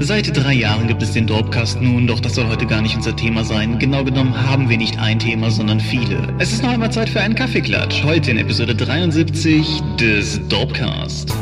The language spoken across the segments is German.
Seit drei Jahren gibt es den Dorpcast nun, doch das soll heute gar nicht unser Thema sein. Genau genommen haben wir nicht ein Thema, sondern viele. Es ist noch einmal Zeit für einen Kaffeeklatsch. Heute in Episode 73 des Dorpcast.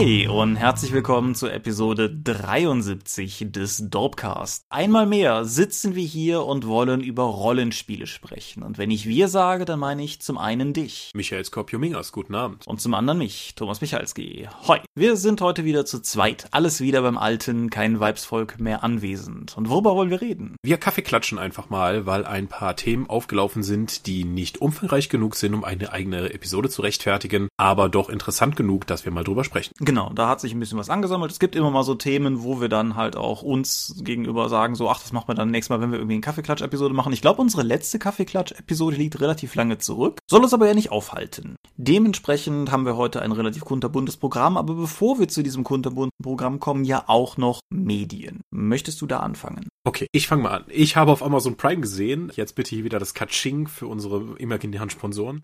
Hi und herzlich willkommen zur Episode 73 des Dorpcast. Einmal mehr sitzen wir hier und wollen über Rollenspiele sprechen. Und wenn ich wir sage, dann meine ich zum einen dich. Michael Skopjomingas, guten Abend. Und zum anderen mich, Thomas Michalski. Hoi. Wir sind heute wieder zu zweit. Alles wieder beim Alten, kein Weibsvolk mehr anwesend. Und worüber wollen wir reden? Wir Kaffee klatschen einfach mal, weil ein paar Themen aufgelaufen sind, die nicht umfangreich genug sind, um eine eigene Episode zu rechtfertigen, aber doch interessant genug, dass wir mal drüber sprechen. Genau, da hat sich ein bisschen was angesammelt. Es gibt immer mal so Themen, wo wir dann halt auch uns gegenüber sagen, so, ach, das machen wir dann nächstes Mal, wenn wir irgendwie eine Kaffeeklatsch-Episode machen. Ich glaube, unsere letzte Kaffeeklatsch-Episode liegt relativ lange zurück, soll uns aber ja nicht aufhalten. Dementsprechend haben wir heute ein relativ kunterbuntes Programm, aber bevor wir zu diesem kunterbunten Programm kommen, ja auch noch Medien. Möchtest du da anfangen? Okay, ich fange mal an. Ich habe auf Amazon Prime gesehen, jetzt bitte hier wieder das Katsching für unsere imaginären Sponsoren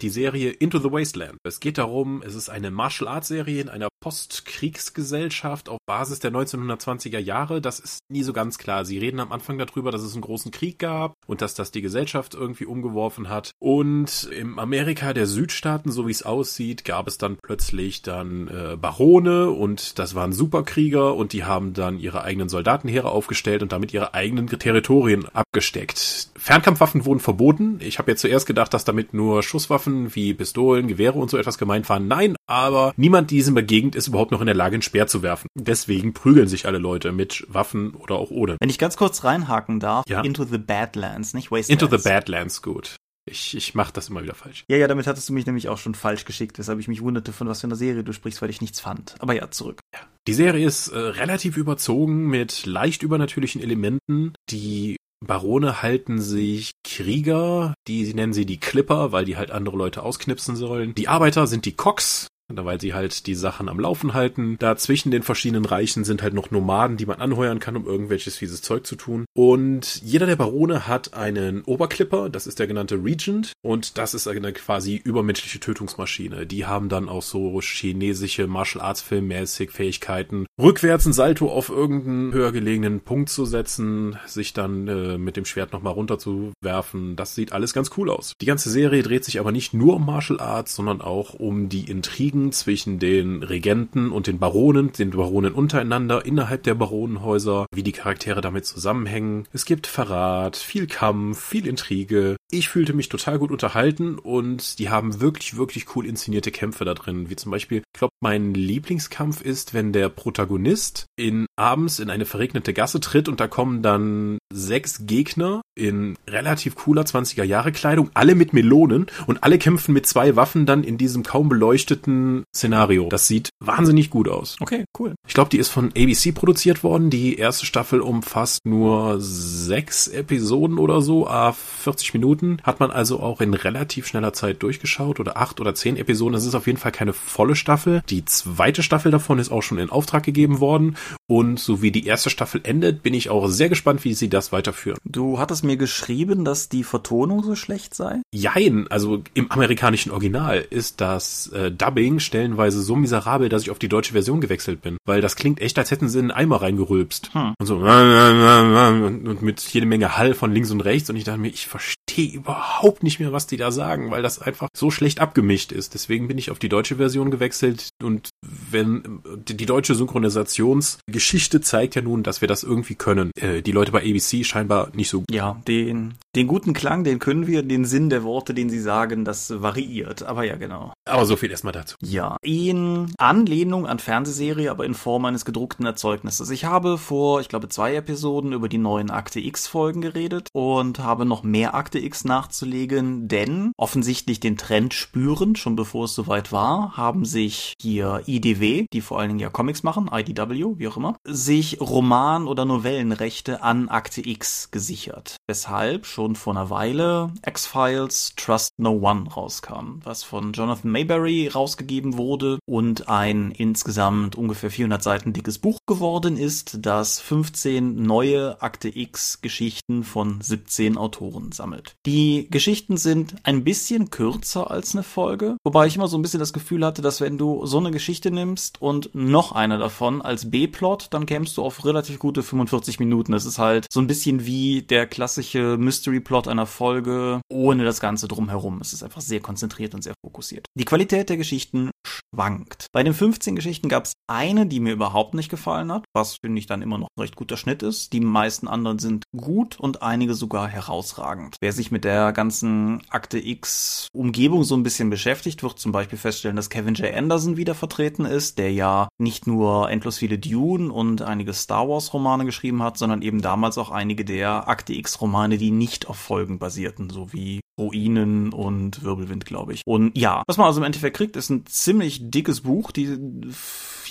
die Serie Into the Wasteland. Es geht darum, es ist eine Martial Arts Serie in einer Postkriegsgesellschaft auf Basis der 1920er Jahre. Das ist nie so ganz klar. Sie reden am Anfang darüber, dass es einen großen Krieg gab und dass das die Gesellschaft irgendwie umgeworfen hat. Und im Amerika der Südstaaten, so wie es aussieht, gab es dann plötzlich dann äh, Barone und das waren Superkrieger und die haben dann ihre eigenen Soldatenheere aufgestellt und damit ihre eigenen Territorien abgesteckt. Fernkampfwaffen wurden verboten. Ich habe jetzt zuerst gedacht, dass damit nur Schusswaffen wie Pistolen, Gewehre und so etwas gemeint waren. Nein, aber niemand diesem Gegend ist überhaupt noch in der Lage, ein Speer zu werfen. Deswegen prügeln sich alle Leute mit Waffen oder auch ohne. Wenn ich ganz kurz reinhaken darf, ja? Into the Badlands, nicht Wastelands. Into the Badlands, gut. Ich, ich mach das immer wieder falsch. Ja, ja, damit hattest du mich nämlich auch schon falsch geschickt, weshalb ich mich wunderte, von was für einer Serie du sprichst, weil ich nichts fand. Aber ja, zurück. Ja. Die Serie ist äh, relativ überzogen mit leicht übernatürlichen Elementen. Die Barone halten sich Krieger, die nennen sie die Clipper, weil die halt andere Leute ausknipsen sollen. Die Arbeiter sind die Cox, weil sie halt die Sachen am Laufen halten. Da zwischen den verschiedenen Reichen sind halt noch Nomaden, die man anheuern kann, um irgendwelches fieses Zeug zu tun. Und jeder der Barone hat einen Oberklipper, das ist der genannte Regent, und das ist eine quasi übermenschliche Tötungsmaschine. Die haben dann auch so chinesische Martial Arts Filmmäßig Fähigkeiten, rückwärts ein Salto auf irgendeinen höher gelegenen Punkt zu setzen, sich dann äh, mit dem Schwert nochmal runterzuwerfen. Das sieht alles ganz cool aus. Die ganze Serie dreht sich aber nicht nur um Martial Arts, sondern auch um die Intrigen Intrigen zwischen den Regenten und den Baronen, den Baronen untereinander, innerhalb der Baronenhäuser, wie die Charaktere damit zusammenhängen. Es gibt Verrat, viel Kampf, viel Intrige. Ich fühlte mich total gut unterhalten und die haben wirklich, wirklich cool inszenierte Kämpfe da drin. Wie zum Beispiel, ich glaube, mein Lieblingskampf ist, wenn der Protagonist in abends in eine verregnete Gasse tritt und da kommen dann sechs Gegner in relativ cooler 20er Jahre Kleidung, alle mit Melonen und alle kämpfen mit zwei Waffen dann in diesem kaum beleuchteten Szenario. Das sieht wahnsinnig gut aus. Okay, cool. Ich glaube, die ist von ABC produziert worden. Die erste Staffel umfasst nur sechs Episoden oder so, a 40 Minuten. Hat man also auch in relativ schneller Zeit durchgeschaut oder acht oder zehn Episoden. Das ist auf jeden Fall keine volle Staffel. Die zweite Staffel davon ist auch schon in Auftrag gegeben worden und so wie die erste Staffel endet, bin ich auch sehr gespannt, wie sie das weiterführen. Du hattest mir geschrieben, dass die Vertonung so schlecht sei? Jein, also im amerikanischen Original ist das äh, Dubbing stellenweise so miserabel, dass ich auf die deutsche Version gewechselt bin. Weil das klingt echt, als hätten sie in einen Eimer reingerülpst. Hm. Und so und mit jede Menge Hall von links und rechts. Und ich dachte mir, ich verstehe überhaupt nicht mehr, was die da sagen, weil das einfach so schlecht abgemischt ist. Deswegen bin ich auf die deutsche Version gewechselt. Und wenn die deutsche Synchronisationsgeschichte zeigt ja nun, dass wir das irgendwie können. Äh, die Leute bei ABC scheinbar nicht so. Ja, den, den guten Klang, den können wir, den Sinn der Worte, den sie sagen, das variiert. Aber ja, genau. Aber so viel erstmal dazu. Ja, in Anlehnung an Fernsehserie, aber in Form eines gedruckten Erzeugnisses. Ich habe vor, ich glaube, zwei Episoden über die neuen Akte X Folgen geredet und habe noch mehr Akte X Comics nachzulegen, denn offensichtlich den Trend spüren, schon bevor es soweit war, haben sich hier IDW, die vor allen Dingen ja Comics machen, IDW, wie auch immer, sich Roman- oder Novellenrechte an Akte X gesichert. Weshalb schon vor einer Weile X-Files Trust No One rauskam, was von Jonathan Mayberry rausgegeben wurde und ein insgesamt ungefähr 400 Seiten dickes Buch geworden ist, das 15 neue Akte X Geschichten von 17 Autoren sammelt. Die Geschichten sind ein bisschen kürzer als eine Folge, wobei ich immer so ein bisschen das Gefühl hatte, dass wenn du so eine Geschichte nimmst und noch eine davon als B-Plot, dann kämst du auf relativ gute 45 Minuten. Das ist halt so ein bisschen wie der klassische Mystery-Plot einer Folge ohne das Ganze drumherum. Es ist einfach sehr konzentriert und sehr fokussiert. Die Qualität der Geschichten schwankt. Bei den 15 Geschichten gab es eine, die mir überhaupt nicht gefallen hat, was finde ich dann immer noch ein recht guter Schnitt ist. Die meisten anderen sind gut und einige sogar herausragend. Wer sich mit der ganzen Akte X Umgebung so ein bisschen beschäftigt, wird zum Beispiel feststellen, dass Kevin J. Anderson wieder vertreten ist, der ja nicht nur endlos viele Dune und einige Star Wars Romane geschrieben hat, sondern eben damals auch einige der Akte X Romane, die nicht auf Folgen basierten, so wie Ruinen und Wirbelwind, glaube ich. Und ja, was man also im Endeffekt kriegt, ist ein ziemlich dickes Buch. Die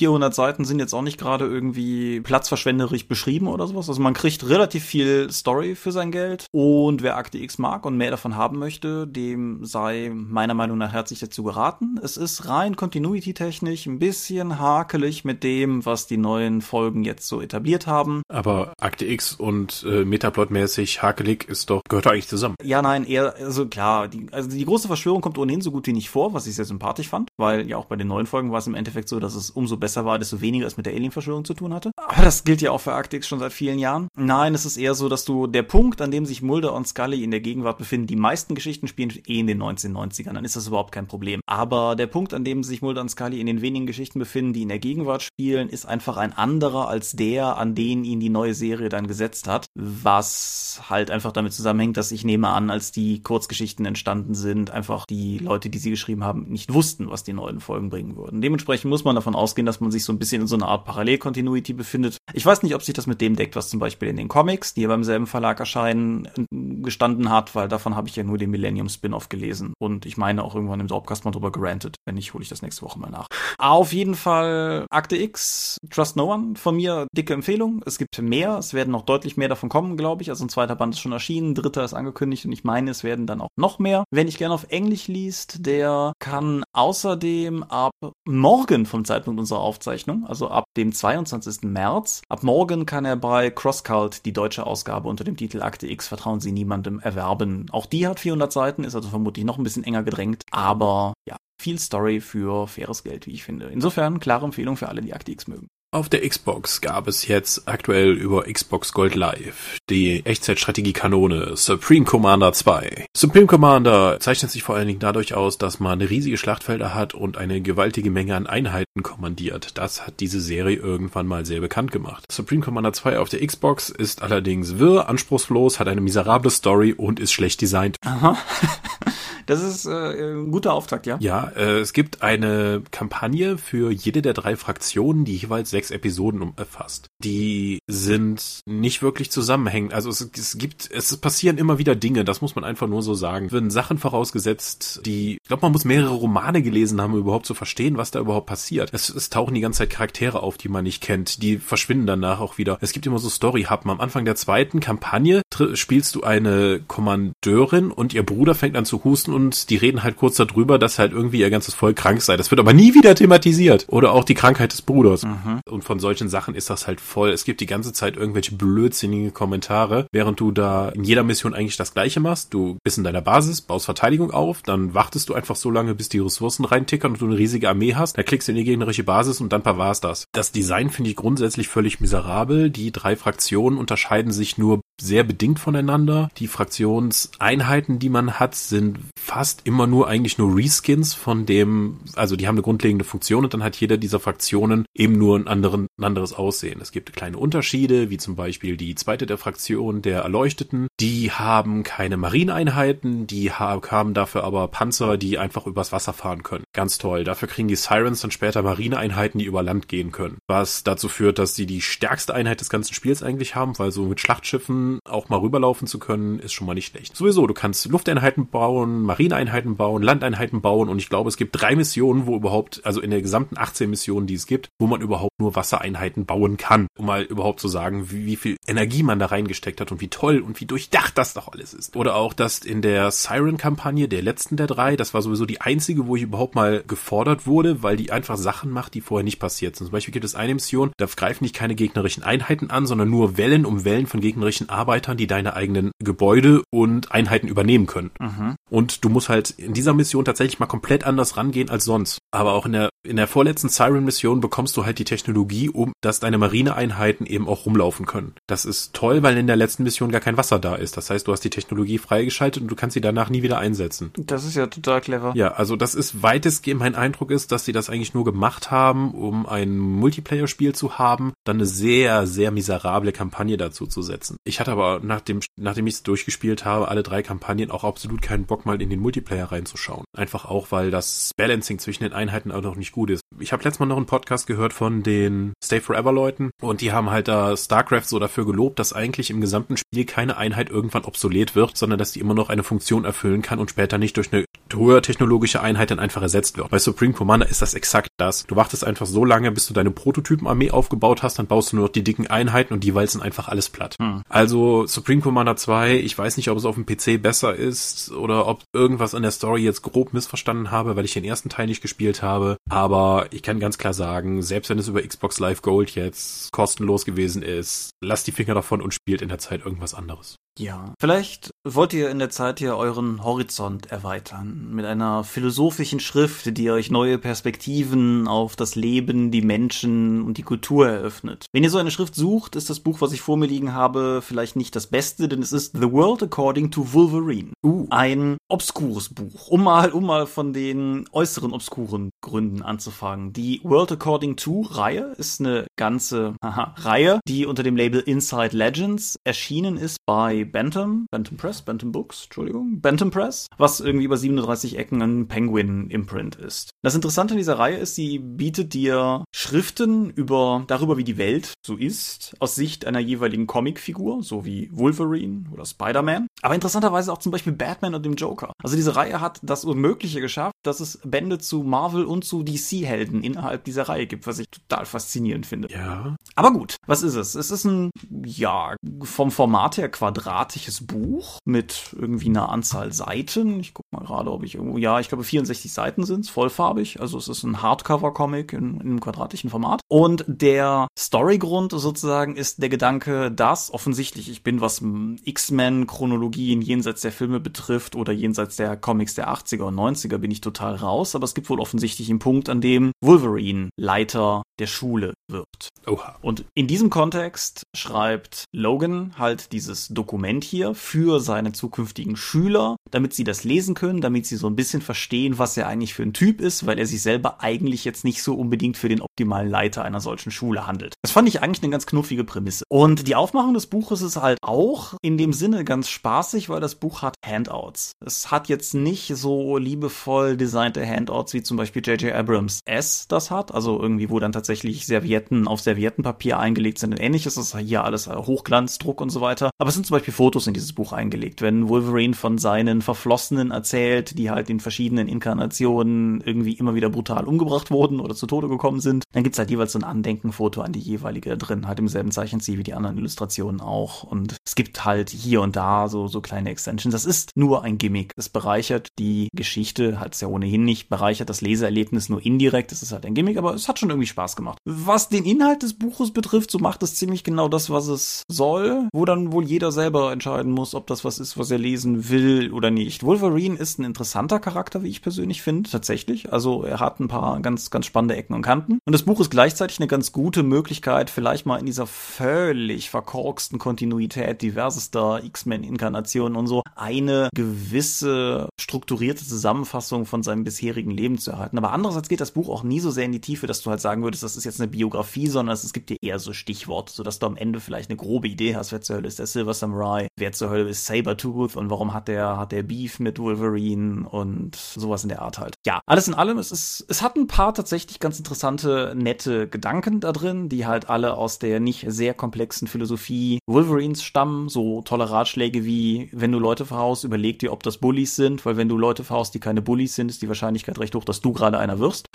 400 Seiten sind jetzt auch nicht gerade irgendwie platzverschwenderisch beschrieben oder sowas. Also man kriegt relativ viel Story für sein Geld. Und wer Akte X mag und mehr davon haben möchte, dem sei meiner Meinung nach herzlich dazu geraten. Es ist rein Continuity-technisch ein bisschen hakelig mit dem, was die neuen Folgen jetzt so etabliert haben. Aber Akte X und äh, Metaplot-mäßig hakelig ist doch, gehört eigentlich zusammen. Ja, nein, eher, also klar, die, also die große Verschwörung kommt ohnehin so gut wie nicht vor, was ich sehr sympathisch fand, weil ja auch bei den neuen Folgen war es im Endeffekt so, dass es umso besser war, desto weniger es mit der Alien-Verschwörung zu tun hatte. Aber das gilt ja auch für Arctix schon seit vielen Jahren. Nein, es ist eher so, dass du der Punkt, an dem sich Mulder und Scully in der Gegenwart befinden, die meisten Geschichten spielen eh in den 1990ern, dann ist das überhaupt kein Problem. Aber der Punkt, an dem sich Mulder und Scully in den wenigen Geschichten befinden, die in der Gegenwart spielen, ist einfach ein anderer als der, an den ihn die neue Serie dann gesetzt hat, was halt einfach damit zusammenhängt, dass ich nehme an, als die Kurzgeschichten entstanden sind, einfach die Leute, die sie geschrieben haben, nicht wussten, was die neuen Folgen bringen würden. Dementsprechend muss man davon ausgehen, dass man sich so ein bisschen in so einer Art Parallelkontinuity befindet. Ich weiß nicht, ob sich das mit dem deckt, was zum Beispiel in den Comics, die ja beim selben Verlag erscheinen, gestanden hat, weil davon habe ich ja nur den Millennium Spin-off gelesen. Und ich meine auch irgendwann im Dropcast mal drüber gerantet. Wenn nicht, hole ich das nächste Woche mal nach. Auf jeden Fall Akte X, Trust No One. Von mir dicke Empfehlung. Es gibt mehr. Es werden noch deutlich mehr davon kommen, glaube ich. Also ein zweiter Band ist schon erschienen, dritter ist angekündigt und ich meine, es werden dann auch noch mehr. Wenn ich gerne auf Englisch liest, der kann außerdem ab morgen vom Zeitpunkt unserer Aufzeichnung, also ab dem 22. März, ab morgen kann er bei CrossCult die deutsche Ausgabe unter dem Titel Akte X Vertrauen Sie niemandem erwerben. Auch die hat 400 Seiten, ist also vermutlich noch ein bisschen enger gedrängt, aber ja, viel Story für faires Geld, wie ich finde. Insofern klare Empfehlung für alle, die Akte X mögen. Auf der Xbox gab es jetzt aktuell über Xbox Gold Live die Echtzeitstrategie-Kanone Supreme Commander 2. Supreme Commander zeichnet sich vor allen Dingen dadurch aus, dass man riesige Schlachtfelder hat und eine gewaltige Menge an Einheiten kommandiert. Das hat diese Serie irgendwann mal sehr bekannt gemacht. Supreme Commander 2 auf der Xbox ist allerdings wirr, anspruchslos, hat eine miserable Story und ist schlecht designt. Aha. Das ist äh, ein guter Auftakt, ja? Ja, äh, es gibt eine Kampagne für jede der drei Fraktionen, die jeweils sechs Episoden umfasst. Die sind nicht wirklich zusammenhängend. Also es, es gibt, es passieren immer wieder Dinge, das muss man einfach nur so sagen. Es werden Sachen vorausgesetzt, die, ich glaube, man muss mehrere Romane gelesen haben, um überhaupt zu verstehen, was da überhaupt passiert. Es, es tauchen die ganze Zeit Charaktere auf, die man nicht kennt. Die verschwinden danach auch wieder. Es gibt immer so Story-Happen. Am Anfang der zweiten Kampagne spielst du eine Kommandeurin und ihr Bruder fängt an zu husten und die reden halt kurz darüber, dass halt irgendwie ihr ganzes Volk krank sei. Das wird aber nie wieder thematisiert. Oder auch die Krankheit des Bruders. Mhm. Und von solchen Sachen ist das halt voll. Es gibt die ganze Zeit irgendwelche blödsinnige Kommentare, während du da in jeder Mission eigentlich das gleiche machst. Du bist in deiner Basis, baust Verteidigung auf, dann wartest du einfach so lange, bis die Ressourcen reintickern und du eine riesige Armee hast. Da klickst du in die gegnerische Basis und dann war's das. Das Design finde ich grundsätzlich völlig miserabel. Die drei Fraktionen unterscheiden sich nur sehr bedingt voneinander. Die Fraktionseinheiten, die man hat, sind fast immer nur eigentlich nur Reskins von dem, also die haben eine grundlegende Funktion und dann hat jeder dieser Fraktionen eben nur ein, anderen, ein anderes Aussehen. Es gibt kleine Unterschiede, wie zum Beispiel die zweite der Fraktion der Erleuchteten. Die haben keine Marineeinheiten, die haben dafür aber Panzer, die einfach übers Wasser fahren können. Ganz toll. Dafür kriegen die Sirens dann später Marineeinheiten, die über Land gehen können. Was dazu führt, dass sie die stärkste Einheit des ganzen Spiels eigentlich haben, weil so mit Schlachtschiffen auch mal rüberlaufen zu können, ist schon mal nicht schlecht. Sowieso, du kannst Lufteinheiten bauen, Marineeinheiten bauen, Landeinheiten bauen und ich glaube, es gibt drei Missionen, wo überhaupt, also in der gesamten 18 Missionen, die es gibt, wo man überhaupt nur Wassereinheiten bauen kann, um mal überhaupt zu sagen, wie, wie viel Energie man da reingesteckt hat und wie toll und wie durchdacht das doch alles ist. Oder auch, dass in der Siren-Kampagne, der letzten der drei, das war sowieso die einzige, wo ich überhaupt mal gefordert wurde, weil die einfach Sachen macht, die vorher nicht passiert sind. Zum Beispiel gibt es eine Mission, da greifen nicht keine gegnerischen Einheiten an, sondern nur Wellen um Wellen von gegnerischen Arbeitern, die deine eigenen Gebäude und Einheiten übernehmen können. Mhm. Und du musst halt in dieser Mission tatsächlich mal komplett anders rangehen als sonst. Aber auch in der, in der vorletzten Siren-Mission bekommst du halt die Technologie, um, dass deine Marineeinheiten eben auch rumlaufen können. Das ist toll, weil in der letzten Mission gar kein Wasser da ist. Das heißt, du hast die Technologie freigeschaltet und du kannst sie danach nie wieder einsetzen. Das ist ja total clever. Ja, also das ist weitestgehend mein Eindruck ist, dass sie das eigentlich nur gemacht haben, um ein Multiplayer-Spiel zu haben, dann eine sehr, sehr miserable Kampagne dazu zu setzen. Ich hatte aber nachdem, nachdem ich es durchgespielt habe, alle drei Kampagnen auch absolut keinen Bock mal in den Multiplayer reinzuschauen. Einfach auch, weil das Balancing zwischen den Einheiten auch noch nicht gut ist. Ich habe letztes Mal noch einen Podcast gehört von den Stay Forever Leuten und die haben halt da StarCraft so dafür gelobt, dass eigentlich im gesamten Spiel keine Einheit irgendwann obsolet wird, sondern dass die immer noch eine Funktion erfüllen kann und später nicht durch eine höher technologische Einheit dann einfach ersetzt wird. Bei Supreme Commander ist das exakt das. Du wartest einfach so lange, bis du deine Prototypenarmee aufgebaut hast, dann baust du nur noch die dicken Einheiten und die walzen einfach alles platt. Hm. Also Supreme Commander 2, ich weiß nicht, ob es auf dem PC besser ist oder ob irgendwas an der Story jetzt grob missverstanden habe, weil ich den ersten Teil nicht gespielt habe, aber ich kann ganz klar sagen, selbst wenn es über Xbox Live Gold jetzt kostenlos gewesen ist, lasst die Finger davon und spielt in der Zeit irgendwas anderes. Ja, vielleicht wollt ihr in der Zeit hier euren Horizont erweitern mit einer philosophischen Schrift, die euch neue Perspektiven auf das Leben, die Menschen und die Kultur eröffnet. Wenn ihr so eine Schrift sucht, ist das Buch, was ich vor mir liegen habe, vielleicht nicht das Beste, denn es ist The World According to Wolverine. Uh. Ein obskures Buch, um mal, um mal von den äußeren obskuren Gründen anzufangen. Die World According to Reihe ist eine ganze Reihe, die unter dem Label Inside Legends erschienen ist bei Bantam, Bantam Press, Bantam Books, Entschuldigung, Bantam Press, was irgendwie über 37 Ecken ein Penguin-Imprint ist. Das Interessante an dieser Reihe ist, sie bietet dir Schriften über, darüber, wie die Welt so ist, aus Sicht einer jeweiligen Comicfigur, so wie Wolverine oder Spider-Man. Aber interessanterweise auch zum Beispiel Batman und dem Joker. Also diese Reihe hat das Unmögliche geschafft, dass es Bände zu Marvel und zu DC-Helden innerhalb dieser Reihe gibt, was ich total faszinierend finde. Ja. Aber gut, was ist es? Es ist ein, ja, vom Format her Quadrat quadratisches Buch mit irgendwie einer Anzahl Seiten. Ich guck mal gerade, ob ich irgendwo, ja, ich glaube 64 Seiten sind es, vollfarbig. Also es ist ein Hardcover-Comic in, in einem quadratischen Format. Und der Storygrund sozusagen ist der Gedanke, dass offensichtlich ich bin, was X-Men-Chronologien jenseits der Filme betrifft oder jenseits der Comics der 80er und 90er bin ich total raus. Aber es gibt wohl offensichtlich einen Punkt, an dem Wolverine Leiter der Schule wird. Oha. Und in diesem Kontext schreibt Logan halt dieses Dokument hier für seine zukünftigen Schüler, damit sie das lesen können, damit sie so ein bisschen verstehen, was er eigentlich für ein Typ ist, weil er sich selber eigentlich jetzt nicht so unbedingt für den optimalen Leiter einer solchen Schule handelt. Das fand ich eigentlich eine ganz knuffige Prämisse. Und die Aufmachung des Buches ist halt auch in dem Sinne ganz spaßig, weil das Buch hat Handouts. Es hat jetzt nicht so liebevoll designte Handouts wie zum Beispiel J.J. Abrams S das hat, also irgendwie, wo dann tatsächlich Servietten auf Serviettenpapier eingelegt sind und ähnliches. Das ist hier alles Hochglanzdruck und so weiter. Aber es sind zum Beispiel Fotos in dieses Buch eingelegt. Wenn Wolverine von seinen Verflossenen erzählt, die halt in verschiedenen Inkarnationen irgendwie immer wieder brutal umgebracht wurden oder zu Tode gekommen sind, dann gibt's halt jeweils so ein Andenkenfoto an die jeweilige drin, halt im selben Zeichenstil wie die anderen Illustrationen auch. Und es gibt halt hier und da so, so kleine Extensions. Das ist nur ein Gimmick. Es bereichert die Geschichte, hat es ja ohnehin nicht, bereichert das Leseerlebnis nur indirekt. Es ist halt ein Gimmick, aber es hat schon irgendwie Spaß gemacht. Was den Inhalt des Buches betrifft, so macht es ziemlich genau das, was es soll, wo dann wohl jeder selber entscheiden muss, ob das was ist, was er lesen will oder nicht. Wolverine ist ein interessanter Charakter, wie ich persönlich finde, tatsächlich. Also er hat ein paar ganz, ganz spannende Ecken und Kanten. Und das Buch ist gleichzeitig eine ganz gute Möglichkeit, vielleicht mal in dieser völlig verkorksten Kontinuität diversester X-Men-Inkarnationen und so eine gewisse strukturierte Zusammenfassung von seinem bisherigen Leben zu erhalten. Aber andererseits geht das Buch auch nie so sehr in die Tiefe, dass du halt sagen würdest, das ist jetzt eine Biografie, sondern es gibt dir eher so Stichworte, sodass du am Ende vielleicht eine grobe Idee hast, wer zur Hölle ist der Silver Samurai, wer zur Hölle ist Sabertooth und warum hat der, hat der Beef mit Wolverine und sowas in der Art halt. Ja, alles in allem, es ist, es hat ein paar tatsächlich ganz interessante, nette Gedanken da drin, die halt alle aus der nicht sehr komplexen Philosophie Wolverines stammen, so tolle Ratschläge wie, wenn du Leute verhaust, überleg dir, ob das Bullies sind, weil wenn du Leute verhaust, die keine Bullies sind, ist die Wahrscheinlichkeit recht hoch, dass du gerade einer wirst.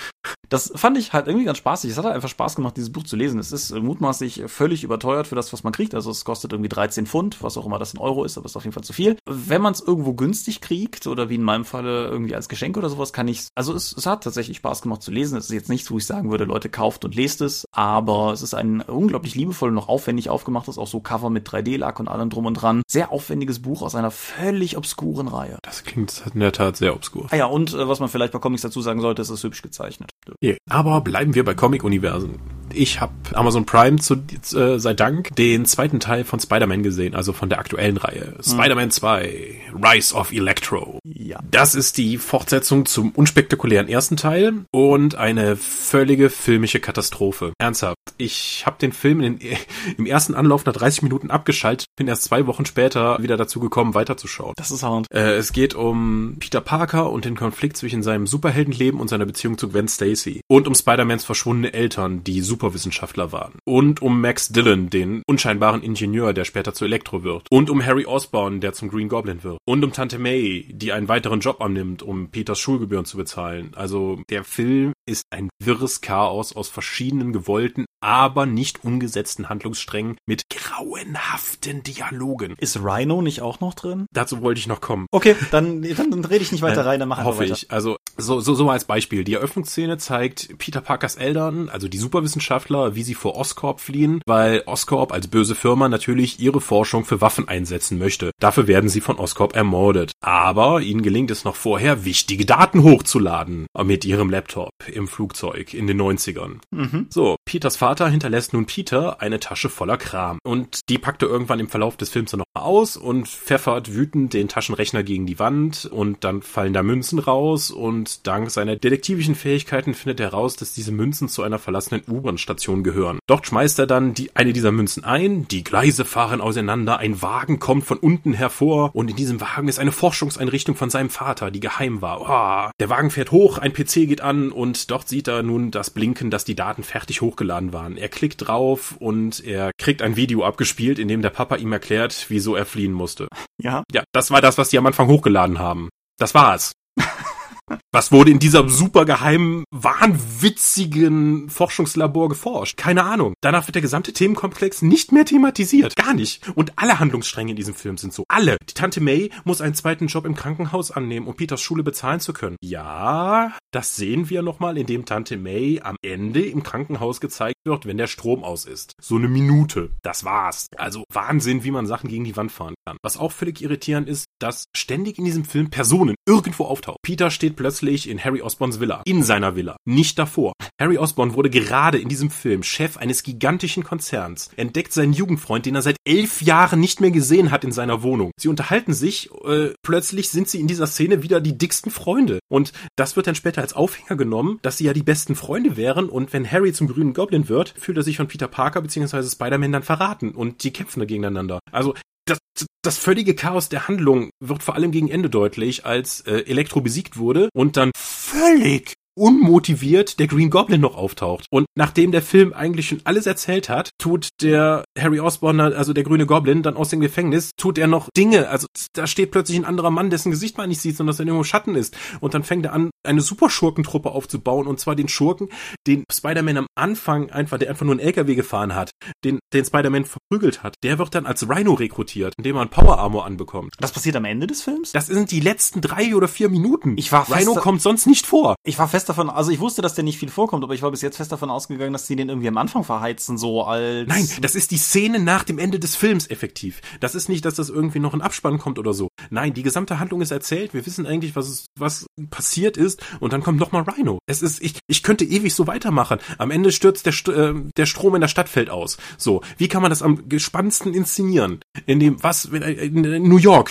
Das fand ich halt irgendwie ganz spaßig. Es hat halt einfach Spaß gemacht, dieses Buch zu lesen. Es ist mutmaßlich völlig überteuert für das, was man kriegt. Also es kostet irgendwie 13 Pfund, was auch immer das in Euro ist, aber ist auf jeden Fall zu viel. Wenn man es irgendwo günstig kriegt oder wie in meinem Falle irgendwie als Geschenk oder sowas, kann ich Also es, es hat tatsächlich Spaß gemacht zu lesen. Es ist jetzt nichts, wo ich sagen würde, Leute, kauft und lest es. Aber es ist ein unglaublich liebevoll und noch aufwendig aufgemachtes, auch so Cover mit 3D-Lack und allem drum und dran. Sehr aufwendiges Buch aus einer völlig obskuren Reihe. Das klingt in der Tat sehr obskur. Ah ja, und äh, was man vielleicht bei Comics dazu sagen sollte, es ist hübsch gezeichnet. Yeah. Aber bleiben wir bei Comic-Universen. Ich habe Amazon Prime zu, äh, sei Dank den zweiten Teil von Spider-Man gesehen, also von der aktuellen Reihe. Mhm. Spider-Man 2, Rise of Electro. Ja. Das ist die Fortsetzung zum unspektakulären ersten Teil und eine völlige filmische Katastrophe. Ernsthaft. Ich habe den Film in, im ersten Anlauf nach 30 Minuten abgeschaltet, bin erst zwei Wochen später wieder dazu gekommen, weiterzuschauen. Das ist hart. Äh, es geht um Peter Parker und den Konflikt zwischen seinem Superheldenleben und seiner Beziehung zu Gwen Stacy. Und um Spider-Mans verschwundene Eltern, die super Superwissenschaftler waren. Und um Max Dillon, den unscheinbaren Ingenieur, der später zu Elektro wird. Und um Harry Osborn, der zum Green Goblin wird. Und um Tante May, die einen weiteren Job annimmt, um Peters Schulgebühren zu bezahlen. Also der Film ist ein wirres Chaos aus verschiedenen gewollten, aber nicht umgesetzten Handlungssträngen mit grauenhaften Dialogen. Ist Rhino nicht auch noch drin? Dazu wollte ich noch kommen. Okay, dann, dann, dann rede ich nicht weiter rein, dann machen Hoffe wir weiter. ich. Also so, so, so als Beispiel. Die Eröffnungsszene zeigt Peter Parkers Eltern, also die Superwissenschaftler, wie sie vor Oscorp fliehen, weil Oscorp als böse Firma natürlich ihre Forschung für Waffen einsetzen möchte. Dafür werden sie von Oscorp ermordet. Aber ihnen gelingt es noch vorher, wichtige Daten hochzuladen mit ihrem Laptop im Flugzeug in den 90ern. Mhm. So, Peters Vater hinterlässt nun Peter eine Tasche voller Kram. Und die packt er irgendwann im Verlauf des Films dann noch mal aus und pfeffert wütend den Taschenrechner gegen die Wand und dann fallen da Münzen raus und dank seiner detektivischen Fähigkeiten findet er raus, dass diese Münzen zu einer verlassenen U-Bahn-Station gehören. Dort schmeißt er dann die, eine dieser Münzen ein, die Gleise fahren auseinander, ein Wagen kommt von unten hervor und in diesem Wagen ist eine Forschungseinrichtung von seinem Vater, die geheim war. Oh, der Wagen fährt hoch, ein PC geht an und dort sieht er nun das Blinken, dass die Daten fertig hochgeladen waren. Er klickt drauf und er kriegt ein Video abgespielt, in dem der Papa ihm erklärt, wieso er fliehen musste. Ja. Ja, das war das, was die am Anfang hochgeladen haben. Das war's. Was wurde in dieser super geheimen, wahnwitzigen Forschungslabor geforscht? Keine Ahnung. Danach wird der gesamte Themenkomplex nicht mehr thematisiert. Gar nicht. Und alle Handlungsstränge in diesem Film sind so. Alle. Die Tante May muss einen zweiten Job im Krankenhaus annehmen, um Peters Schule bezahlen zu können. Ja, das sehen wir nochmal, indem Tante May am Ende im Krankenhaus gezeigt wird, wenn der Strom aus ist. So eine Minute. Das war's. Also Wahnsinn, wie man Sachen gegen die Wand fahren kann. Was auch völlig irritierend ist, dass ständig in diesem Film Personen irgendwo auftauchen. Peter steht plötzlich in Harry Osborns Villa. In seiner Villa. Nicht davor. Harry Osborn wurde gerade in diesem Film Chef eines gigantischen Konzerns. Entdeckt seinen Jugendfreund, den er seit elf Jahren nicht mehr gesehen hat in seiner Wohnung. Sie unterhalten sich, äh, plötzlich sind sie in dieser Szene wieder die dicksten Freunde. Und das wird dann später als Aufhänger genommen, dass sie ja die besten Freunde wären und wenn Harry zum grünen Goblin wird, fühlt er sich von Peter Parker bzw. Spider-Man dann verraten und die kämpfen gegeneinander. Also das, das völlige Chaos der Handlung wird vor allem gegen Ende deutlich, als äh, Elektro besiegt wurde und dann völlig unmotiviert der Green Goblin noch auftaucht. Und nachdem der Film eigentlich schon alles erzählt hat, tut der Harry Osborn, also der grüne Goblin, dann aus dem Gefängnis, tut er noch Dinge. Also da steht plötzlich ein anderer Mann, dessen Gesicht man nicht sieht, sondern dass er nur Schatten ist. Und dann fängt er an, eine Superschurkentruppe aufzubauen. Und zwar den Schurken, den Spider-Man am Anfang einfach, der einfach nur einen LKW gefahren hat, den, den Spider-Man verprügelt hat. Der wird dann als Rhino rekrutiert, indem er einen Power Armor anbekommt. Das passiert am Ende des Films? Das sind die letzten drei oder vier Minuten. Ich war Rhino kommt sonst nicht vor. Ich war fest davon, also ich wusste, dass der nicht viel vorkommt, aber ich war bis jetzt fest davon ausgegangen, dass sie den irgendwie am Anfang verheizen, so als. Nein, das ist die, Szene nach dem Ende des Films effektiv. Das ist nicht, dass das irgendwie noch ein Abspann kommt oder so. Nein, die gesamte Handlung ist erzählt. Wir wissen eigentlich, was es, was passiert ist. Und dann kommt nochmal Rhino. Es ist, ich, ich könnte ewig so weitermachen. Am Ende stürzt der, äh, der Strom in der Stadt fällt aus. So. Wie kann man das am gespanntesten inszenieren? In dem, was, in New York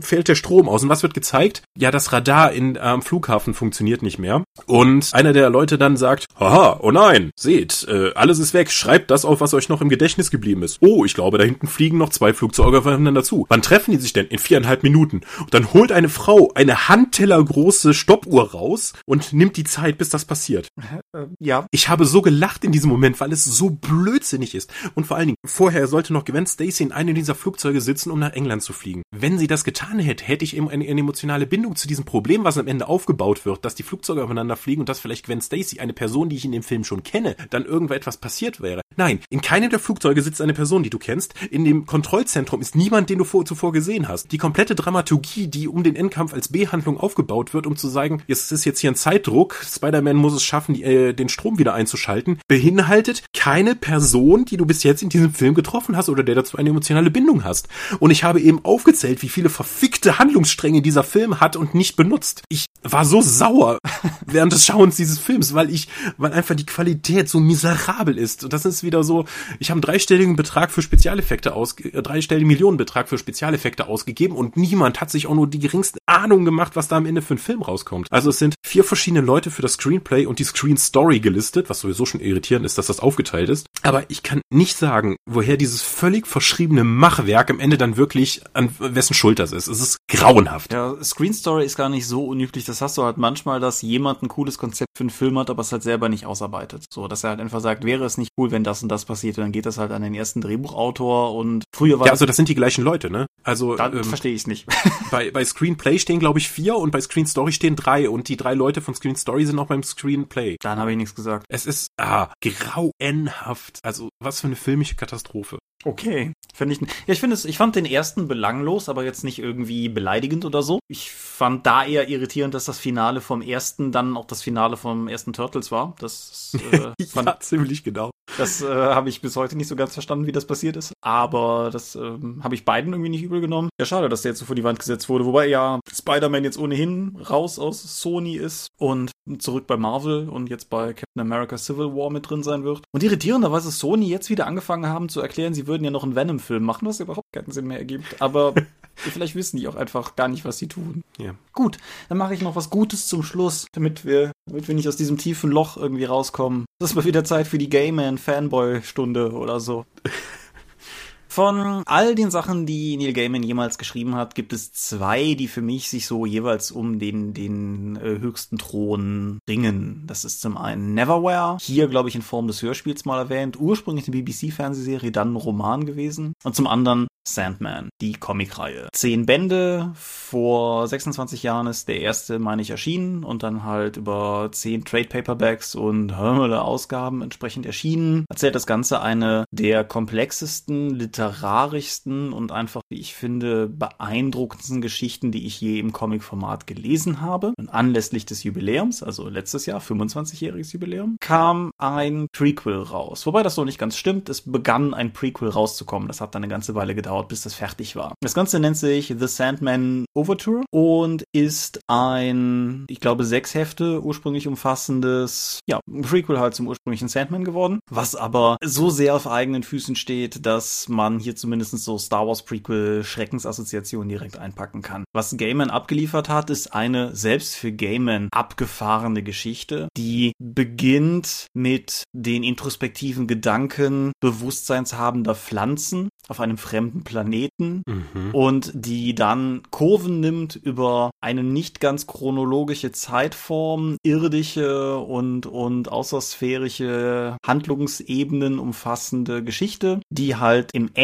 fällt der Strom aus. Und was wird gezeigt? Ja, das Radar in, am Flughafen funktioniert nicht mehr. Und einer der Leute dann sagt, haha, oh nein, seht, äh, alles ist weg. Schreibt das auf, was euch noch im Gedächtnis geblieben ist. Oh, ich glaube, da hinten fliegen noch zwei Flugzeuge aufeinander zu. Wann treffen die sich denn? In viereinhalb Minuten. Und dann holt eine Frau eine handtellergroße Stoppuhr raus und nimmt die Zeit, bis das passiert. Äh, ja. Ich habe so gelacht in diesem Moment, weil es so blödsinnig ist. Und vor allen Dingen, vorher sollte noch Gwen Stacy in einem dieser Flugzeuge sitzen, um nach England zu fliegen. Wenn sie das getan hätte, hätte ich eben eine, eine emotionale Bindung zu diesem Problem, was am Ende aufgebaut wird, dass die Flugzeuge aufeinander fliegen und dass vielleicht Gwen Stacy, eine Person, die ich in dem Film schon kenne, dann irgendwo etwas passiert wäre. Nein, in keinem der Flugzeuge sitzt eine Person, die du kennst. In dem Kontrollzentrum ist niemand, den du vor, zuvor gesehen hast. Die komplette Dramaturgie, die um den Endkampf als B-Handlung aufgebaut wird, um zu sagen, es ist jetzt hier ein Zeitdruck, Spider-Man muss es schaffen, die, äh, den Strom wieder einzuschalten, beinhaltet keine Person, die du bis jetzt in diesem Film getroffen hast oder der dazu eine emotionale Bindung hast. Und ich habe eben aufgezählt, wie viele verfickte Handlungsstränge dieser Film hat und nicht benutzt. Ich war so sauer während des Schauens dieses Films, weil ich, weil einfach die Qualität so miserabel ist. Und das ist wieder so, ich habe einen dreistelligen Betrag für Spezialeffekte aus, äh, dreistelligen Millionenbetrag für Spezialeffekte ausgegeben und niemand hat sich auch nur die geringste Ahnung gemacht, was da am Ende für ein Film rauskommt. Also es sind vier verschiedene Leute für das Screenplay und die Screen Story gelistet, was sowieso schon irritierend ist, dass das aufgeteilt ist. Aber ich kann nicht sagen, woher dieses völlig verschriebene Machwerk am Ende dann wirklich an wessen Schulter es ist. Es ist grauenhaft. Ja, Screen Story ist gar nicht so unüblich. Das hast du halt manchmal, dass jemand ein cooles Konzept für einen Film hat, aber es halt selber nicht ausarbeitet. So, dass er halt einfach sagt, wäre es nicht cool, wenn das und das passiert. Und dann geht das halt an den ersten Drehbuchautor und früher war Ja, also das sind die gleichen Leute, ne? Also dann ähm, verstehe ich nicht. bei, bei Screenplay stehen, glaube ich, vier und bei Screen Story stehen drei und die drei Leute von Screen Story sind auch beim Screenplay. Dann habe ich nichts gesagt. Es ist ah, grauenhaft. Also was für eine filmische Katastrophe. Okay, finde ich. Ja, ich finde es. Ich fand den ersten belanglos, aber jetzt nicht irgendwie beleidigend oder so. Ich fand da eher irritierend, dass das Finale vom ersten dann auch das Finale vom ersten Turtles war. Das äh, fand, ja, ziemlich genau. Das äh, habe ich bis heute nicht so ganz verstanden, wie das passiert ist. Aber das ähm, habe ich beiden irgendwie nicht übel genommen. Ja, schade, dass der jetzt so vor die Wand gesetzt wurde. Wobei ja Spider-Man jetzt ohnehin raus aus Sony ist und zurück bei Marvel und jetzt bei Captain America Civil War mit drin sein wird. Und irritierenderweise Sony jetzt wieder angefangen haben zu erklären, sie würden ja noch einen Venom-Film machen, was überhaupt keinen Sinn mehr ergibt. Aber vielleicht wissen die auch einfach gar nicht, was sie tun. Ja. Gut, dann mache ich noch was Gutes zum Schluss, damit wir, damit wir nicht aus diesem tiefen Loch irgendwie rauskommen. Das ist mal wieder Zeit für die Gayman-Fanboy-Stunde oder so. Von all den Sachen, die Neil Gaiman jemals geschrieben hat, gibt es zwei, die für mich sich so jeweils um den, den äh, höchsten Thron ringen. Das ist zum einen Neverwhere, hier glaube ich in Form des Hörspiels mal erwähnt, ursprünglich eine BBC-Fernsehserie, dann ein Roman gewesen. Und zum anderen Sandman, die Comicreihe. Zehn Bände, vor 26 Jahren ist der erste, meine ich, erschienen und dann halt über zehn Trade Paperbacks und Hörmele Ausgaben entsprechend erschienen. Erzählt das Ganze eine der komplexesten, literarischsten und einfach, wie ich finde, beeindruckendsten Geschichten, die ich je im Comic-Format gelesen habe. Und anlässlich des Jubiläums, also letztes Jahr, 25-jähriges Jubiläum, kam ein Prequel raus. Wobei das so nicht ganz stimmt. Es begann ein Prequel rauszukommen. Das hat dann eine ganze Weile gedauert bis das fertig war. Das Ganze nennt sich The Sandman Overture und ist ein, ich glaube, sechs Hefte ursprünglich umfassendes, ja, Prequel halt zum ursprünglichen Sandman geworden, was aber so sehr auf eigenen Füßen steht, dass man hier zumindest so Star Wars Prequel Schreckensassoziationen direkt einpacken kann. Was Gaiman abgeliefert hat, ist eine selbst für Gaiman abgefahrene Geschichte, die beginnt mit den introspektiven Gedanken bewusstseinshabender Pflanzen auf einem fremden Planeten mhm. und die dann Kurven nimmt über eine nicht ganz chronologische Zeitform, irdische und, und außersphärische Handlungsebenen umfassende Geschichte, die halt im Endeffekt